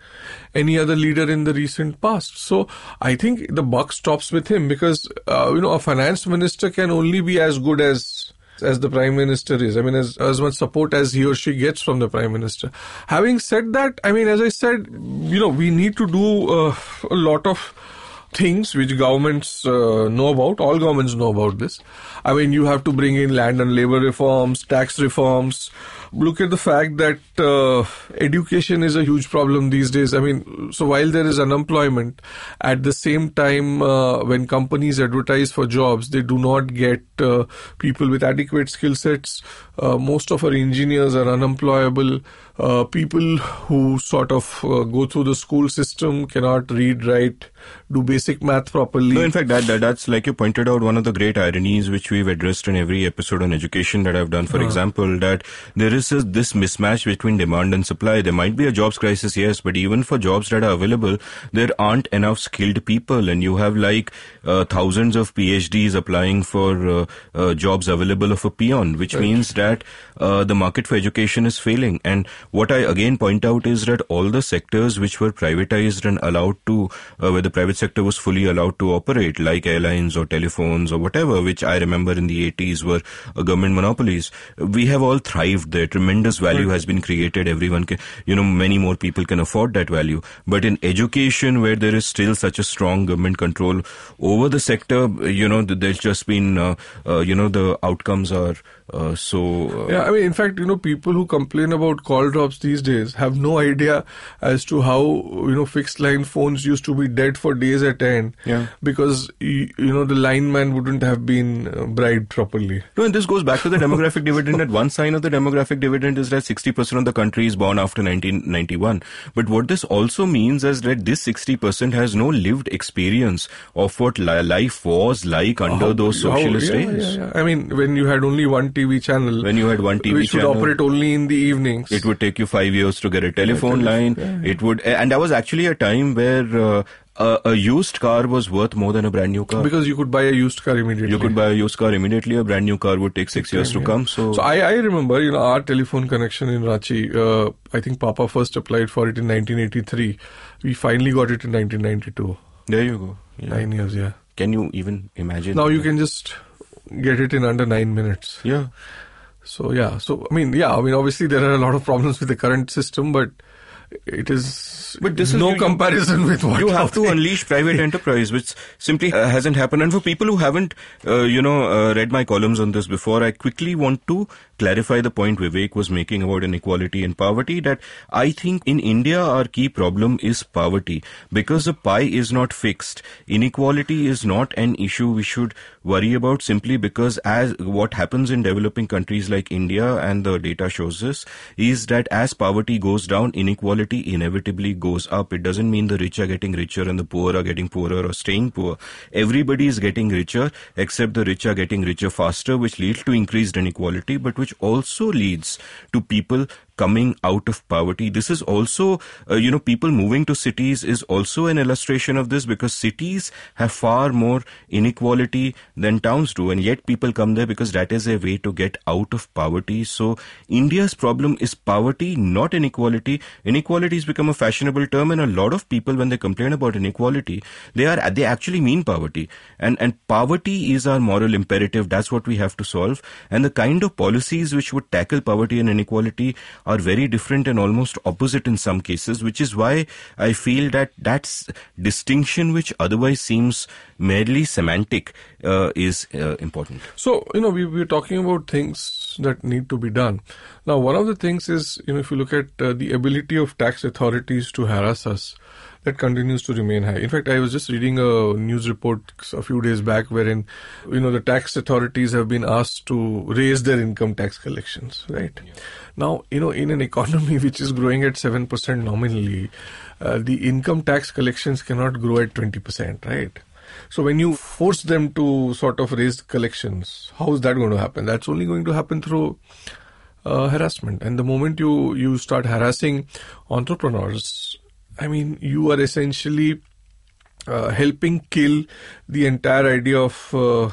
any other leader in the recent past. So, I think the buck stops with him because uh, you know a finance minister can only be as good as as the prime minister is. I mean, as, as much support as he or she gets from the prime minister. Having said that, I mean, as I said, you know, we need to do uh, a lot of things which governments uh, know about. All governments know about this. I mean, you have to bring in land and labor reforms, tax reforms. Look at the fact that uh, education is a huge problem these days. I mean, so while there is unemployment, at the same time, uh, when companies advertise for jobs, they do not get uh, people with adequate skill sets. Uh, most of our engineers are unemployable. Uh, people who sort of uh, go through the school system cannot read, write, do basic math properly. No, in fact, that, that that's like you pointed out one of the great ironies which we've addressed in every episode on education that I've done. For example, that there is a, this mismatch between demand and supply. There might be a jobs crisis, yes, but even for jobs that are available, there aren't enough skilled people, and you have like uh, thousands of PhDs applying for uh, uh, jobs available of a peon, which means that uh, the market for education is failing. And what I again point out is that all the sectors which were privatized and allowed to, uh, where the private sector was fully allowed to operate, like airlines or telephones or whatever, which I remember in the 80s were uh, government monopolies, we have all thrived there. Tremendous value has been created. Everyone can, you know, many more people can afford that value. But in education, where there is still such a strong government control over the sector, you know, there's just been, uh, uh, you know, the outcomes are uh, so. Uh, Yeah, I mean, in fact, you know, people who complain about call drops these days have no idea as to how, you know, fixed line phones used to be dead for days at end. Yeah. Because, you, you know, the lineman wouldn't have been uh, bribed properly. No, and this goes back to the demographic dividend. That one sign of the demographic dividend is that 60% of the country is born after 1991. But what this also means is that this 60% has no lived experience of what li- life was like under How- those how- socialist yeah, days. Yeah, yeah. I mean, when you had only one TV channel, When you had one TV which channel, would operate only in the evenings. it would take you five years to get a telephone line. It would, and that was actually a time where uh, a, a used car was worth more than a brand new car. because you could buy a used car immediately. you could buy a used car immediately. A brand new car would take six years to Yeah. come. So, So I, I remember, you know, our telephone connection in Ranchi. Uh, I think Papa first applied for it in 1983. We finally got it in 1992. there you go. Yeah. Nine years, yeah. Can you even imagine? Now you can just get it in under nine minutes. Yeah. So yeah. So I mean, yeah. I mean, obviously there are a lot of problems with the current system, but it is. But this is no comparison with what you have to unleash private enterprise, which simply uh, hasn't happened. And for people who haven't, uh, you know, uh, read my columns on this before, I quickly want to clarify the point Vivek was making about inequality and poverty. That I think in India our key problem is poverty because the pie is not fixed. Inequality is not an issue we should worry about simply because as what happens in developing countries like India and the data shows this is that as poverty goes down, inequality inevitably goes up. It doesn't mean the rich are getting richer and the poor are getting poorer or staying poor. Everybody is getting richer except the rich are getting richer faster, which leads to increased inequality, but which also leads to people coming out of poverty. This is also, uh, you know, people moving to cities is also an illustration of this because cities have far more inequality than towns do, and yet people come there because that is a way to get out of poverty. So India's problem is poverty, not inequality. Inequality has become a fashionable term, and a lot of people, when they complain about inequality, they are they actually mean poverty, and and poverty is our moral imperative. That's what we have to solve, and the kind of policies which would tackle poverty and inequality are very different and almost opposite in some cases, which is why I feel that that distinction, which otherwise seems merely semantic, uh, is uh, important. So you know, we we were talking about things things that need to be done. Now, one of the things is, you know, if you look at uh, the ability of tax authorities to harass us, that continues to remain high. In fact, I was just reading a news report a few days back wherein, you know, the tax authorities have been asked to raise their income tax collections, right? Yeah. Now, you know, in an economy which is growing at 7% nominally, uh, the income tax collections cannot grow at 20%, right? So when you force them to sort of raise collections, how is that going to happen? That's only going to happen through uh, harassment. And the moment you you start harassing entrepreneurs, I mean, you are essentially uh, helping kill the entire idea of uh,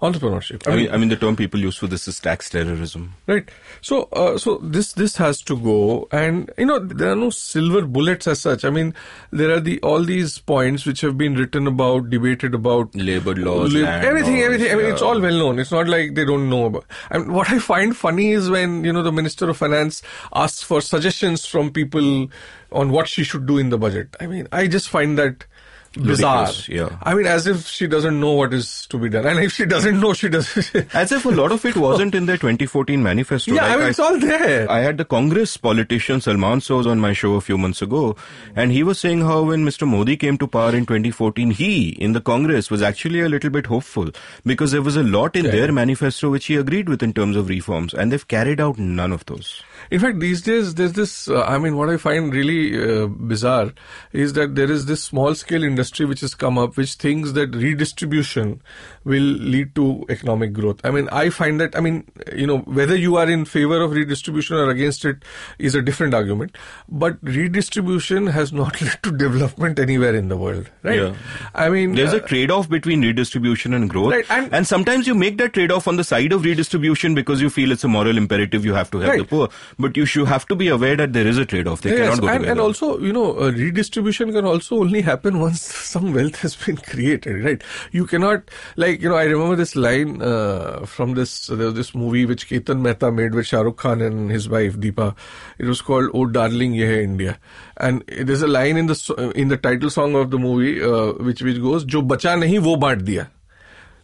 entrepreneurship. I, I mean, mean, I mean, the term people use for this is tax terrorism. Right. So, uh, so this this has to go, and you know, there are no silver bullets as such. I mean, there are the all these points which have been written about, debated about, labor laws, everything, laws, everything. I mean, it's all well known. It's not like they don't know about. I mean, what I find funny is when you know the Minister of Finance asks for suggestions from people on what she should do in the budget. I mean, I just find that bizarre. Yeah. I mean, as if she doesn't know what is to be done. And if she doesn't know, she doesn't. as if a lot of it wasn't in their 2014 manifesto. Yeah, like I mean, it's all there. I had the Congress politician Salman Soz on my show a few months ago, and he was saying how when Mr. Modi came to power in 2014, he, in the Congress, was actually a little bit hopeful because there was a lot in yeah. their manifesto which he agreed with in terms of reforms, and they've carried out none of those. In fact, these days, there's this, uh, I mean, what I find really uh, bizarre is that there is this small scale industry which has come up which thinks that redistribution will lead to economic growth. I mean, I find that, I mean, you know, whether you are in favor of redistribution or against it is a different argument. But redistribution has not led to development anywhere in the world, right? Yeah. I mean, there's uh, a trade off between redistribution and growth. Right, and, and sometimes you make that trade off on the side of redistribution because you feel it's a moral imperative you have to help right. the poor but you should have to be aware that there is a trade-off. They yes, cannot go and, together. And also, you know, uh, redistribution can also only happen once some wealth has been created, right? You cannot, like, you know, I remember this line uh, from this uh, this movie which Ketan Mehta made with Shah Rukh Khan and his wife Deepa. It was called "Oh Darling, Ye Hai India," and there's a line in the in the title song of the movie uh, which which goes, "Jo bacha nahi wo baant diya."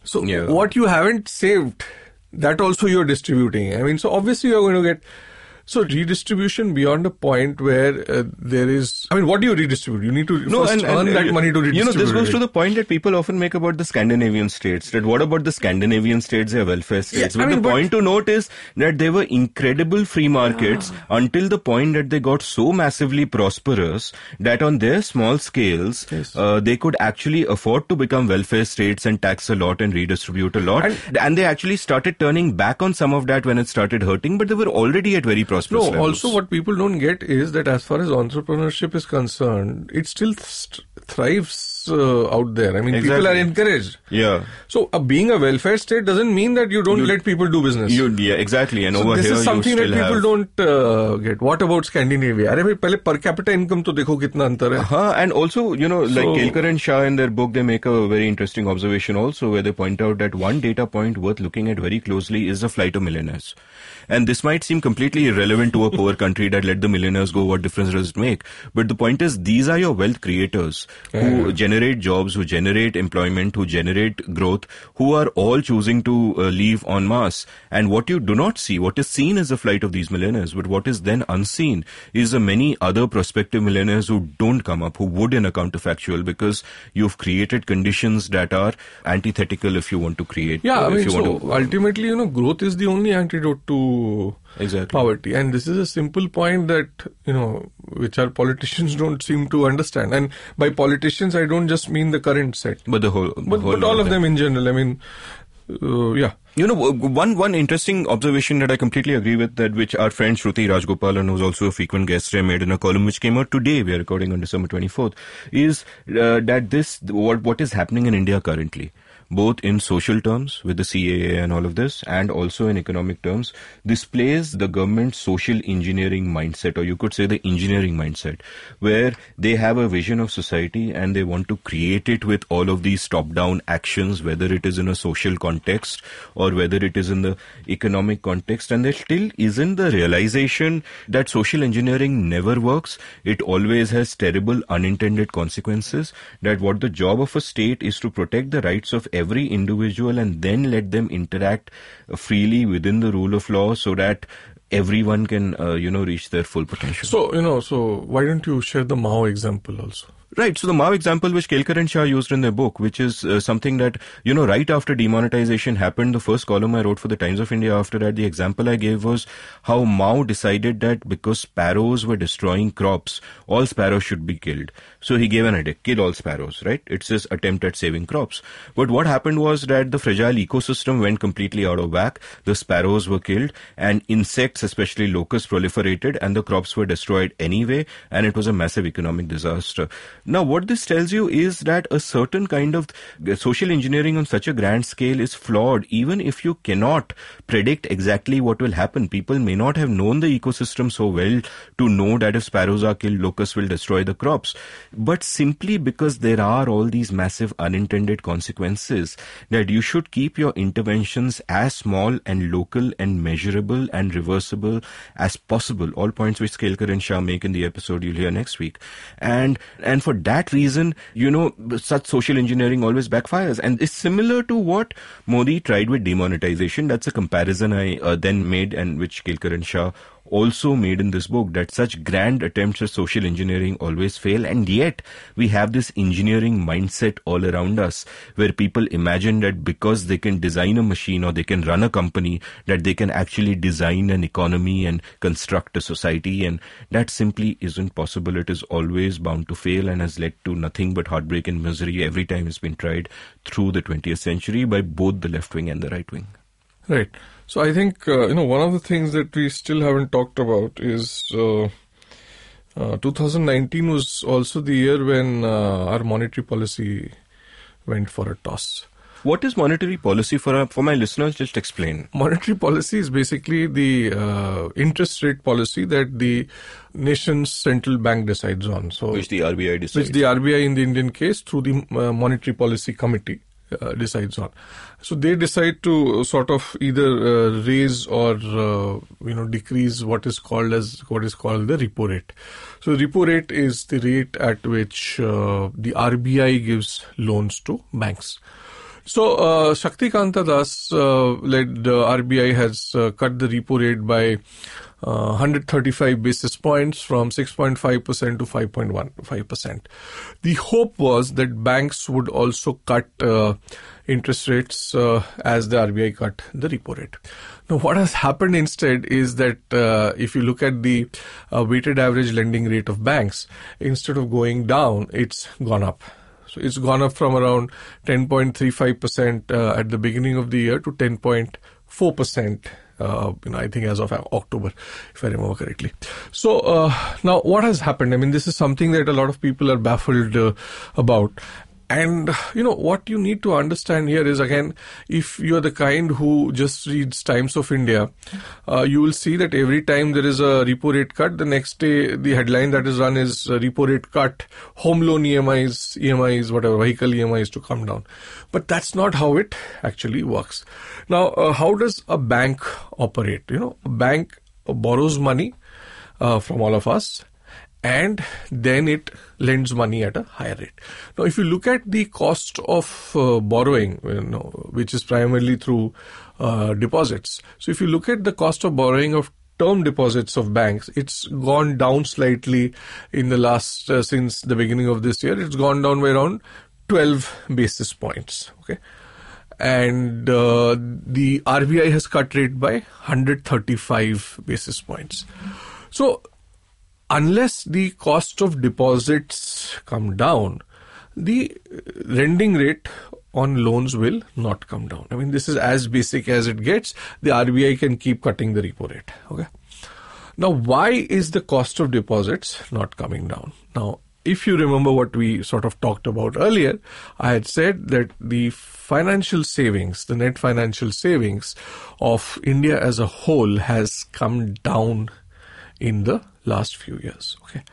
So yeah. what you haven't saved, that also you're distributing. I mean, so obviously you're going to get so redistribution beyond a point where uh, there is, I mean, what do you redistribute? You need to no, first and, earn and, that uh, money to redistribute. You know, this goes to the point that people often make about the Scandinavian states. That what about the Scandinavian states? They're welfare states. Yeah, but mean, the but point to note is that they were incredible free markets ah. until the point that they got so massively prosperous that on their small scales, yes. uh, they could actually afford to become welfare states and tax a lot and redistribute a lot. And, and they actually started turning back on some of that when it started hurting, but they were already at very prosperous no, levels. also what people don't get is that as far as entrepreneurship is concerned, it still th- thrives uh, out there. I mean, exactly. people are encouraged. Yeah. So uh, being a welfare state doesn't mean that you don't you, let people do business. You, yeah, exactly. And so over this here, is something that people have... don't uh, get. What about Scandinavia? अरे भाई पहले per capita income तो देखो कितना अंतर है. Uh-huh. And also, you know, like so, Kelkar and Shah in their book, they make a very interesting observation also, where they point out that one data point worth looking at very closely is the flight of millionaires. And this might seem completely irrelevant to a poor country that let the millionaires go. What difference does it make? But the point is, these are your wealth creators who generate jobs, who generate employment, who generate growth, who are all choosing to uh, leave en masse. And what you do not see, what is seen is the flight of these millionaires, but what is then unseen is the many other prospective millionaires who don't come up, who would in a counterfactual because you've created conditions that are antithetical if you want to create. Yeah, uh, I mean, so to, ultimately, you know, growth is the only antidote to exactly. poverty. And this is a simple point that, you know, which our politicians don't seem to understand. And by politicians, I don't just mean the current set. But the whole, but, whole but all of them. them in general. I mean, uh, yeah. You know, one one interesting observation that I completely agree with that which our friend Shruti Rajgopalan, who's also a frequent guest here, made in a column which came out today. We are recording on December 24th. Is uh, that this what what is happening in India currently? Both in social terms with the CAA and all of this, and also in economic terms, displays the government's social engineering mindset, or you could say the engineering mindset, where they have a vision of society and they want to create it with all of these top-down actions, whether it is in a social context or whether it is in the economic context, and there still isn't the realization that social engineering never works. It always has terrible unintended consequences. That what the job of a state is to protect the rights of every individual and then let them interact freely within the rule of law so that everyone can, uh, you know, reach their full potential. So, you know, so why don't you share the Mao example also? Right. So the Mao example, which Kelkar and Shah used in their book, which is uh, something that, you know, right after demonetization happened, the first column I wrote for the Times of India after that, the example I gave was how Mao decided that because sparrows were destroying crops, all sparrows should be killed. So he gave an edict, kill all sparrows, right? It's his attempt at saving crops. But what happened was that the fragile ecosystem went completely out of whack. The sparrows were killed and insects, especially locusts, proliferated and the crops were destroyed anyway. And it was a massive economic disaster. Now, what this tells you is that a certain kind of social engineering on such a grand scale is flawed, even if you cannot predict exactly what will happen. People may not have known the ecosystem so well to know that if sparrows are killed, locusts will destroy the crops. But simply because there are all these massive unintended consequences, that you should keep your interventions as small and local and measurable and reversible as possible. All points which Kelkar and Shah make in the episode you'll hear next week. And, and for for that reason, you know, such social engineering always backfires. And it's similar to what Modi tried with demonetization. That's a comparison I uh, then made and which Kelkar and Shah also made in this book that such grand attempts at social engineering always fail and yet we have this engineering mindset all around us where people imagine that because they can design a machine or they can run a company that they can actually design an economy and construct a society and that simply isn't possible. It is always bound to fail and has led to nothing but heartbreak and misery every time it's been tried through the 20th century by both the left wing and the right wing. Right so I think uh, you know one of the things that we still haven't talked about is uh, uh, 2019 was also the year when uh, our monetary policy went for a toss. What is monetary policy for uh, for my listeners? Just explain. Monetary policy is basically the uh, interest rate policy that the nation's central bank decides on. So which the RBI decides. Which the RBI in the Indian case through the monetary policy committee uh, decides on. So they decide to sort of either uh, raise or uh, you know decrease what is called as what is called the repo rate. So repo rate is the rate at which uh, the RBI gives loans to banks. So uh, Shaktikanta Das uh, led RBI has cut the repo rate by 135 basis points from 6.5% to 5.15%. The hope was that banks would also cut uh, interest rates uh, as the RBI cut the repo rate. Now, what has happened instead is that uh, if you look at the uh, weighted average lending rate of banks, instead of going down, it's gone up. So it's gone up from around 10.35% uh, at the beginning of the year to 10.4% uh, you know, I think as of October, if I remember correctly. So uh, now, what has happened? I mean, this is something that a lot of people are baffled uh, about. And you know what you need to understand here is again, if you're the kind who just reads Times of India, uh, you will see that every time there is a repo rate cut, the next day the headline that is run is repo rate cut, home loan EMIs, EMIs, whatever vehicle EMIs to come down. But that's not how it actually works. Now, uh, how does a bank operate? You know, a bank borrows money uh, from all of us and then it lends money at a higher rate. Now, if you look at the cost of uh, borrowing, you know, which is primarily through uh, deposits. So, if you look at the cost of borrowing of term deposits of banks, it's gone down slightly in the last uh, since the beginning of this year. It's gone down by around 12 basis points. Okay. And uh, the RBI has cut rate by 135 basis points. So unless the cost of deposits come down, the lending rate on loans will not come down. I mean, this is as basic as it gets. The RBI can keep cutting the repo rate. Okay. Now, why is the cost of deposits not coming down? Now, if you remember what we sort of talked about earlier, I had said that the financial savings, the net financial savings of India as a whole has come down in the last few years. Okay.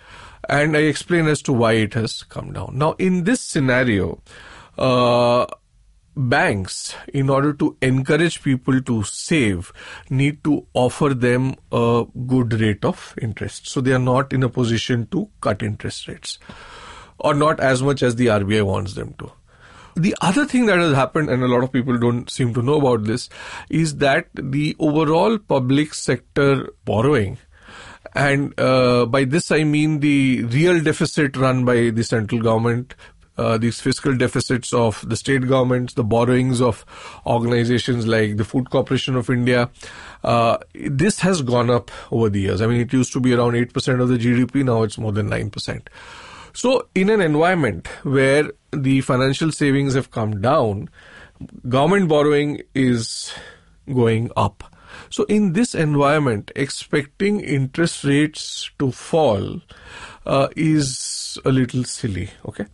And I explain as to why it has come down. Now, in this scenario, uh, banks, in order to encourage people to save, need to offer them a good rate of interest. So they are not in a position to cut interest rates or not as much as the RBI wants them to. The other thing that has happened, and a lot of people don't seem to know about this, is that the overall public sector borrowing and uh, by this I mean the real deficit run by the central government, uh, these fiscal deficits of the state governments, the borrowings of organizations like the Food Corporation of India. Uh, this has gone up over the years. I mean, it used to be around 8% of the GDP, now it's more than 9%. So, in an environment where the financial savings have come down, government borrowing is going up. So, in this environment, expecting interest rates to fall uh, is a little silly. Okay.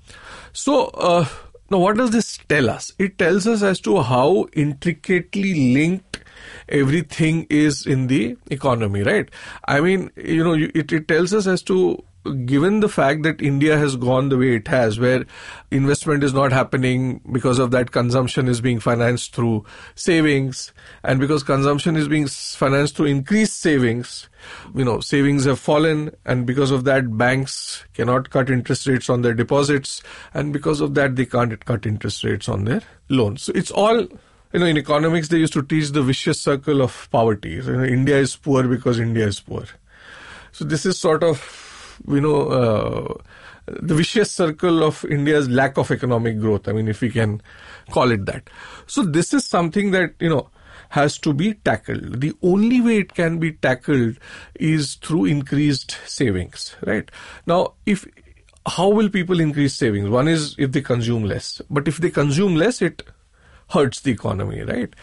So, uh, now what does this tell us? It tells us as to how intricately linked everything is in the economy, right? I mean, you know, it, it tells us as to given the fact that India has gone the way it has, where investment is not happening because of that consumption is being financed through savings, and because consumption is being financed through increased savings, you know, savings have fallen, and because of that, banks cannot cut interest rates on their deposits, and because of that, they can't cut interest rates on their loans. So it's all you know, in economics, they used to teach the vicious circle of poverty. So, you know, India is poor because India is poor. So this is sort of you know, uh, the vicious circle of India's lack of economic growth. I mean, if we can call it that. So this is something that, you know, has to be tackled. The only way it can be tackled is through increased savings, right? Now, if, how will people increase savings? One is if they consume less. But if they consume less, it hurts the economy, right?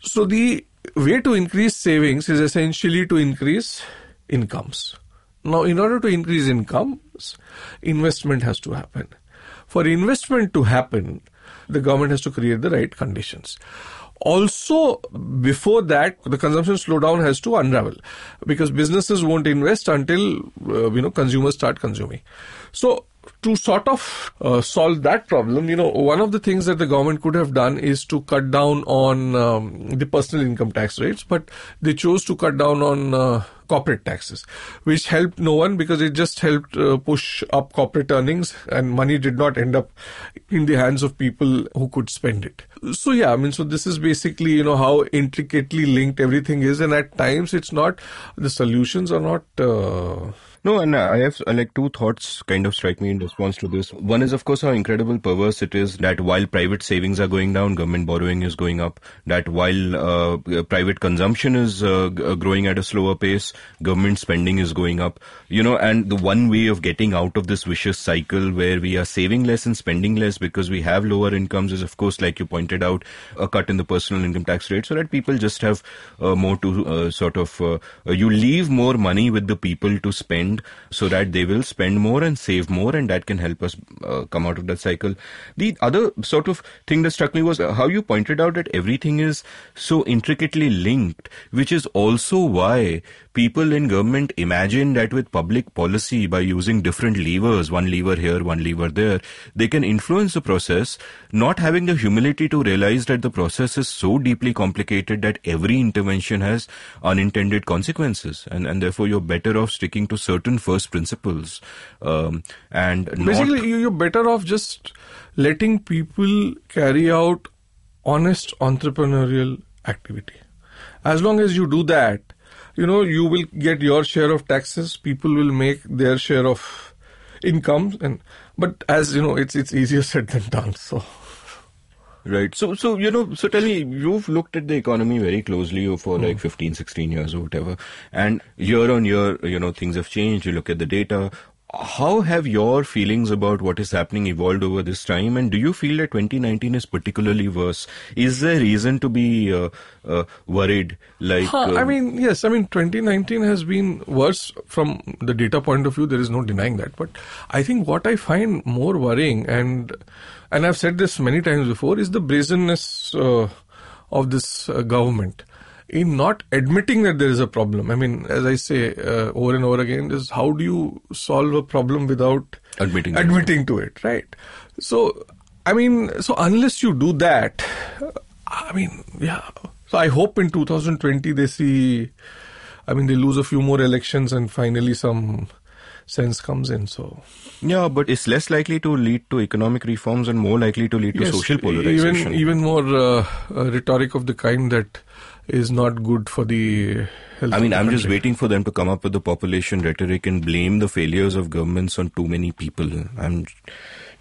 So the way to increase savings is essentially to increase incomes. Now, in order to increase incomes, investment has to happen. For investment to happen, the government has to create the right conditions. Also, before that, the consumption slowdown has to unravel because businesses won't invest until uh, you know consumers start consuming. So, to sort of uh, solve that problem, you know, one of the things that the government could have done is to cut down on um, the personal income tax rates, but they chose to cut down on uh, corporate taxes, which helped no one because it just helped uh, push up corporate earnings and money did not end up in the hands of people who could spend it. So yeah, I mean, so this is basically, you know, how intricately linked everything is. And at times it's not, the solutions are not, uh, no, and I have uh, like two thoughts kind of strike me in response to this. One is, of course, how incredible perverse it is that while private savings are going down, government borrowing is going up. That while uh, private consumption is uh, uh, growing at a slower pace, government spending is going up. You know, and the one way of getting out of this vicious cycle where we are saving less and spending less because we have lower incomes is, of course, like you pointed out, a cut in the personal income tax rate so that people just have uh, more to uh, sort of, you leave more money with the people to spend so that they will spend more and save more and that can help us uh, come out of that cycle. The other sort of thing that struck me was how you pointed out that everything is so intricately linked, which is also why people in government imagine that with public policy by using different levers, one lever here, one lever there, they can influence the process, not having the humility to realize that the process is so deeply complicated that every intervention has unintended consequences. And, and therefore you're better off sticking to certain first principles um, and basically not... you're better off just letting people carry out honest entrepreneurial activity. As long as you do that you know you will get your share of taxes people will make their share of income and but as you know it's it's easier said than done so Right. So, so, you know, so tell me, you've looked at the economy very closely for like hmm. 15, 16 years or whatever. And year on year, you know, things have changed. You look at the data. How have your feelings about what is happening evolved over this time? And do you feel that 2019 is particularly worse? Is there reason to be uh, uh, worried? Like, huh, um, I mean, yes. I mean, 2019 has been worse from the data point of view. There is no denying that. But I think what I find more worrying and and I've said this many times before, is the brazenness uh, of this uh, government in not admitting that there is a problem. I mean, as I say uh, over and over again, is how do you solve a problem without admitting admitting to it, right? So, I mean, so unless you do that, I mean, yeah. So I hope in 2020 they see. I mean, they lose a few more elections and finally some sense comes in. So yeah, but it's less likely to lead to economic reforms and more likely to lead to social polarization. Even even more uh, uh, rhetoric of the kind that is not good for the health. I mean, I'm just waiting for them to come up with the population rhetoric and blame the failures of governments on too many people. I'm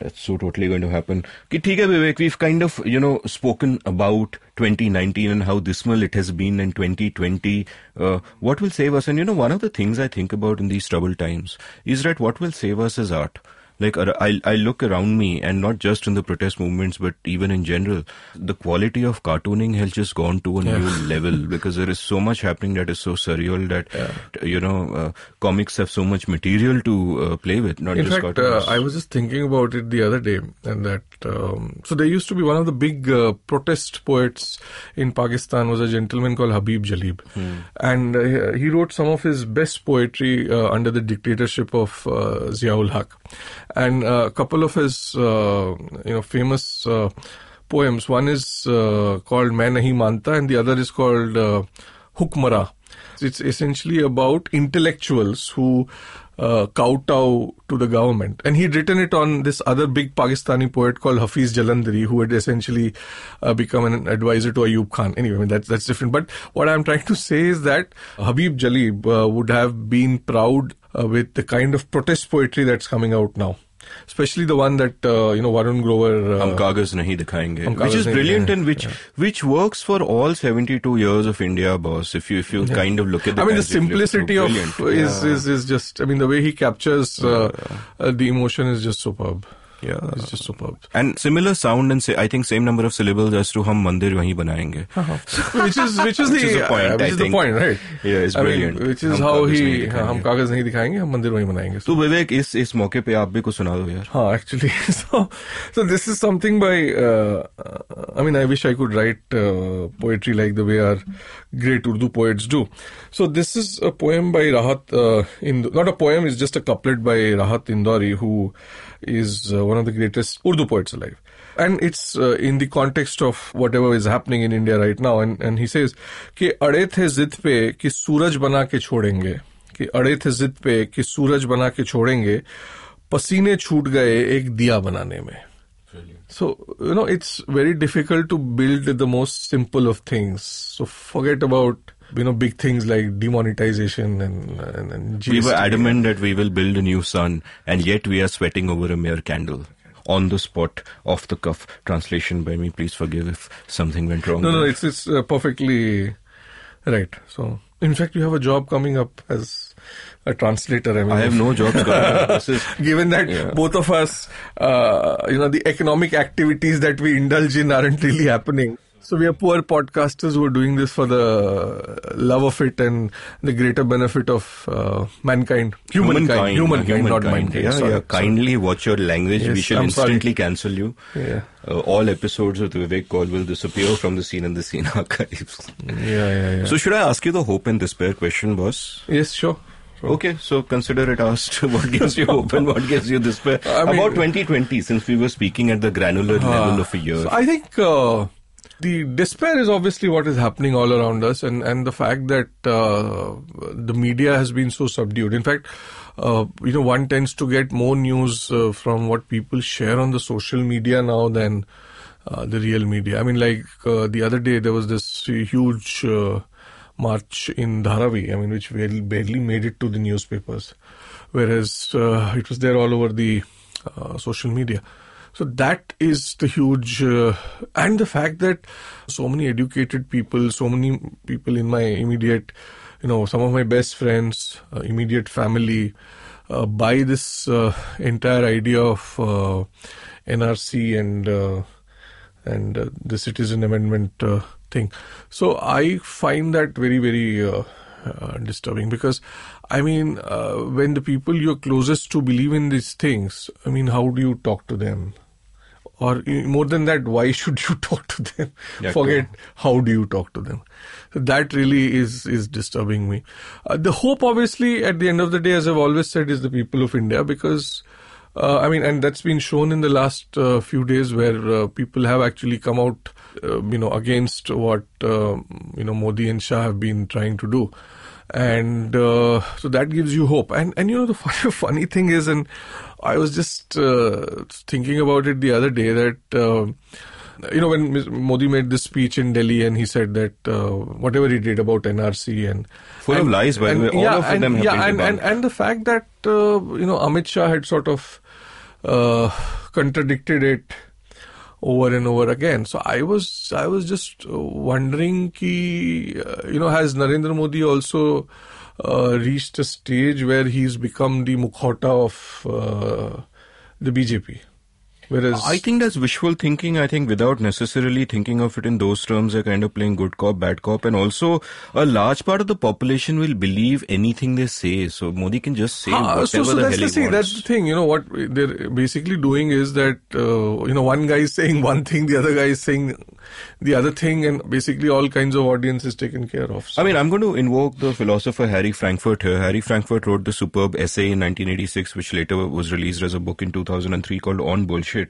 that's so totally going to happen. Hai, Vivek, we've kind of, you know, spoken about 2019 and how dismal it has been in 2020. Uh, what will save us? And you know, one of the things I think about in these troubled times is that what will save us is art. Like I, I look around me, and not just in the protest movements, but even in general, the quality of cartooning has just gone to a new level because there is so much happening that is so surreal that you know uh, comics have so much material to uh, play with. Not In just fact, uh. I was just thinking about it the other day, and that um, so there used to be one of the big uh, protest poets in Pakistan was a gentleman called Habib Jalib, and uh, he wrote some of his best poetry uh, under the dictatorship of uh, Ziaul Haq, and uh, a couple of his uh, you know famous. Uh, Poems. One is called "Main Nahi Manta" and the other is called uh, "Hukmara." It's essentially about intellectuals who uh, kowtow to the government. And he'd written it on this other big Pakistani poet called Hafiz Jalandhari, who had essentially uh, become an advisor to Ayub Khan. Anyway, I mean, that's, that's different. But what I'm trying to say is that Habib Jalib uh, would have been proud uh, with the kind of protest poetry that's coming out now. Especially the one that uh, you know Varun Grover. Uh, which is brilliant and which yeah. which works for all 72 years of India, boss. If you if you yeah. kind of look at the I mean the simplicity of is, is is just I mean the way he captures uh, uh, the emotion is just superb. Yeah. it's just superb. and similar sound and say, I think same number of syllables as to हम मंदिर वहीं बनाएँगे which is which is Which the, is point, uh, which I is think. the point, right? Yeah, it's I brilliant. mean, which is हम how he। हम कागज़ नहीं दिखाएँगे हम मंदिर वहीं बनाएँगे. तो विवेक इस इस मौके पे आप भी कुछ सुना दो यार Huh, actually, so so this is something by. Uh, uh, I mean, I wish I could write uh, poetry like the way our great Urdu poets do. So this is a poem by Rahat. Uh, in not a poem; it's just a couplet by Rahat Indori, who is uh, one of the greatest Urdu poets alive. And it's uh, in the context of whatever is happening in India right now. And and he says कि अड़े थे जिद पे कि सूरज बना के छोड़ेंगे कि अड़े थे जिद पे कि सूरज बना के छोड़ेंगे पसीने छूट गए एक दिया बनाने में so you know it's very difficult to build the most simple of things so forget about you know big things like demonetization and and, and we were adamant that we will build a new sun and yet we are sweating over a mere candle on the spot off the cuff translation by me please forgive if something went wrong no no it's it's uh, perfectly right so in fact you have a job coming up as a translator I, mean, I have no jobs coming up. This is given that Yeah. both of us, uh, you know, the economic activities that we indulge in aren't really happening. So we are poor podcasters who are doing this for the love of it and the greater benefit of uh, mankind, humankind, humankind, not mankind. Yeah, Sorry, yeah. sorry. Kindly watch your language. we shall I'm sorry. instantly cancel you. Yeah. Uh, all episodes of the Vivek Kaul will disappear from the scene and the scene archives. Yeah, yeah, yeah. So should I ask you the hope and despair question, boss? yes, sure. Okay, so consider it asked. What gives you hope and what gives you despair? I mean- About 2020, since we were speaking at the granular level of a year. So I think uh, the despair is obviously what is happening all around us, and, and the fact that uh, the media has been so subdued. In fact, uh, you know, one tends to get more news uh, from what people share on the social media now than uh, the real media. I mean, like uh, the other day, there was this huge uh, march in Dharavi, I mean, which barely, made it to the newspapers, whereas it was there all over the social media. So that is the huge, uh, and the fact that so many educated people, so many people in my immediate, you know, some of my best friends, uh, immediate family, uh, buy this uh, entire idea of uh, NRC and uh, and the citizen amendment thing. So I find that very very uh, disturbing because I mean uh, when the people you're closest to believe in these things, I mean how do you talk to them? Or more than that, why should you talk to them? Yeah, Forget how do you talk to them. So that really is is disturbing me. Uh, the hope, obviously, at the end of the day, as I've always said, is the people of India because uh, I mean, and that's been shown in the last uh, few days where uh, people have actually come out, uh, you know, against what uh, you know Modi and Shah have been trying to do, and uh, so that gives you hope. And and you know the funny, funny thing is, and I was just uh, thinking about it the other day that. Uh, you know, when Modi made this speech in Delhi and he said that uh, whatever he did about NRC and full and, of lies, by the way, all yeah, of and, them have yeah, been and, and, and the fact that uh, you know Amit Shah had sort of uh, contradicted it over and over again. So I was I was just wondering, ki, uh, you know, has Narendra Modi also uh, reached a stage where he's become the mukhota of uh, the BJP? Whereas I think that's wishful thinking. I think without necessarily thinking of it in those terms, they're kind of playing good cop, bad cop. And also, a large part of the population will believe anything they say. So Modi can just say Ah, whatever so, so the that's hell the he thing. That's the thing. You know what they're basically doing is that uh, you know one guy is saying one thing, the other guy is saying the other thing, and basically all kinds of audience is taken care of. So- I mean, I'm going to invoke the philosopher Harry Frankfurt here. Harry Frankfurt wrote the superb essay in 1986, which later was released as a book in 2003 called On Bullshit,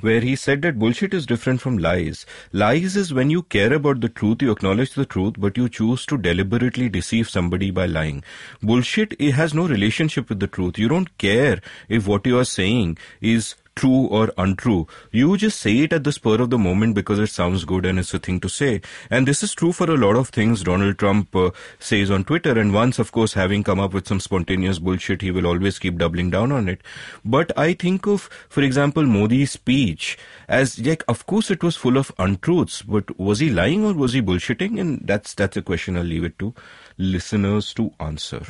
where he said that bullshit is different from lies. Lies is when you care about the truth, you acknowledge the truth, but you choose to deliberately deceive somebody by lying. Bullshit it has no relationship with the truth. You don't care if what you are saying is true or untrue. You just say it at the spur of the moment because it sounds good and it's a thing to say. And this is true for a lot of things Donald Trump uh, says on Twitter. And once, of course, having come up with some spontaneous bullshit, he will always keep doubling down on it. But I think of, for example, Modi's speech as like, of course, it was full of untruths, but was he lying or was he bullshitting? And that's that's a question I'll leave it to listeners to answer.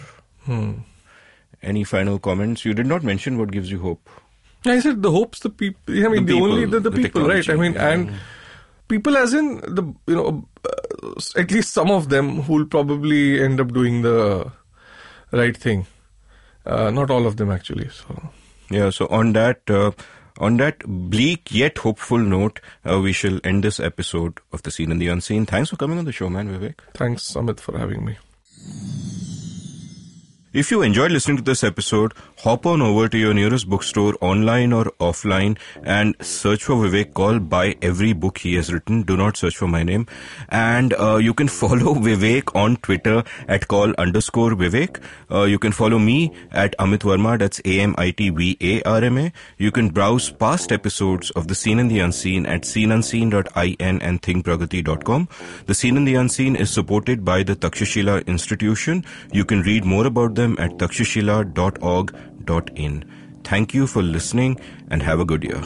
Any final comments? You did not mention what gives you hope. I said the hopes the people. I mean, The the, only the, the, the people, right? I mean, yeah. and people, as in the you know, uh, at least some of them who will probably end up doing the right thing. Uh, not all of them, actually. So. Yeah, so on that uh, on that bleak yet hopeful note, uh, we shall end this episode of The Seen and the Unseen. Thanks for coming on the show, man, Vivek. Thanks, Amit, for having me. If you enjoyed listening to this episode, hop on over to your nearest bookstore, online or offline, and search for Vivek Kaul. Buy every book he has written. Do not search for my name. And uh, you can follow Vivek on Twitter at kaul underscore Vivek. Uh, you can follow me at Amit Varma. That's A-M-I-T-V-A-R-M-A. You can browse past episodes of The Seen and the Unseen at seenunseen.in and thinkpragati.com. The Seen and the Unseen is supported by the Takshashila Institution. You can read more about them at in. Thank you for listening and have a good year.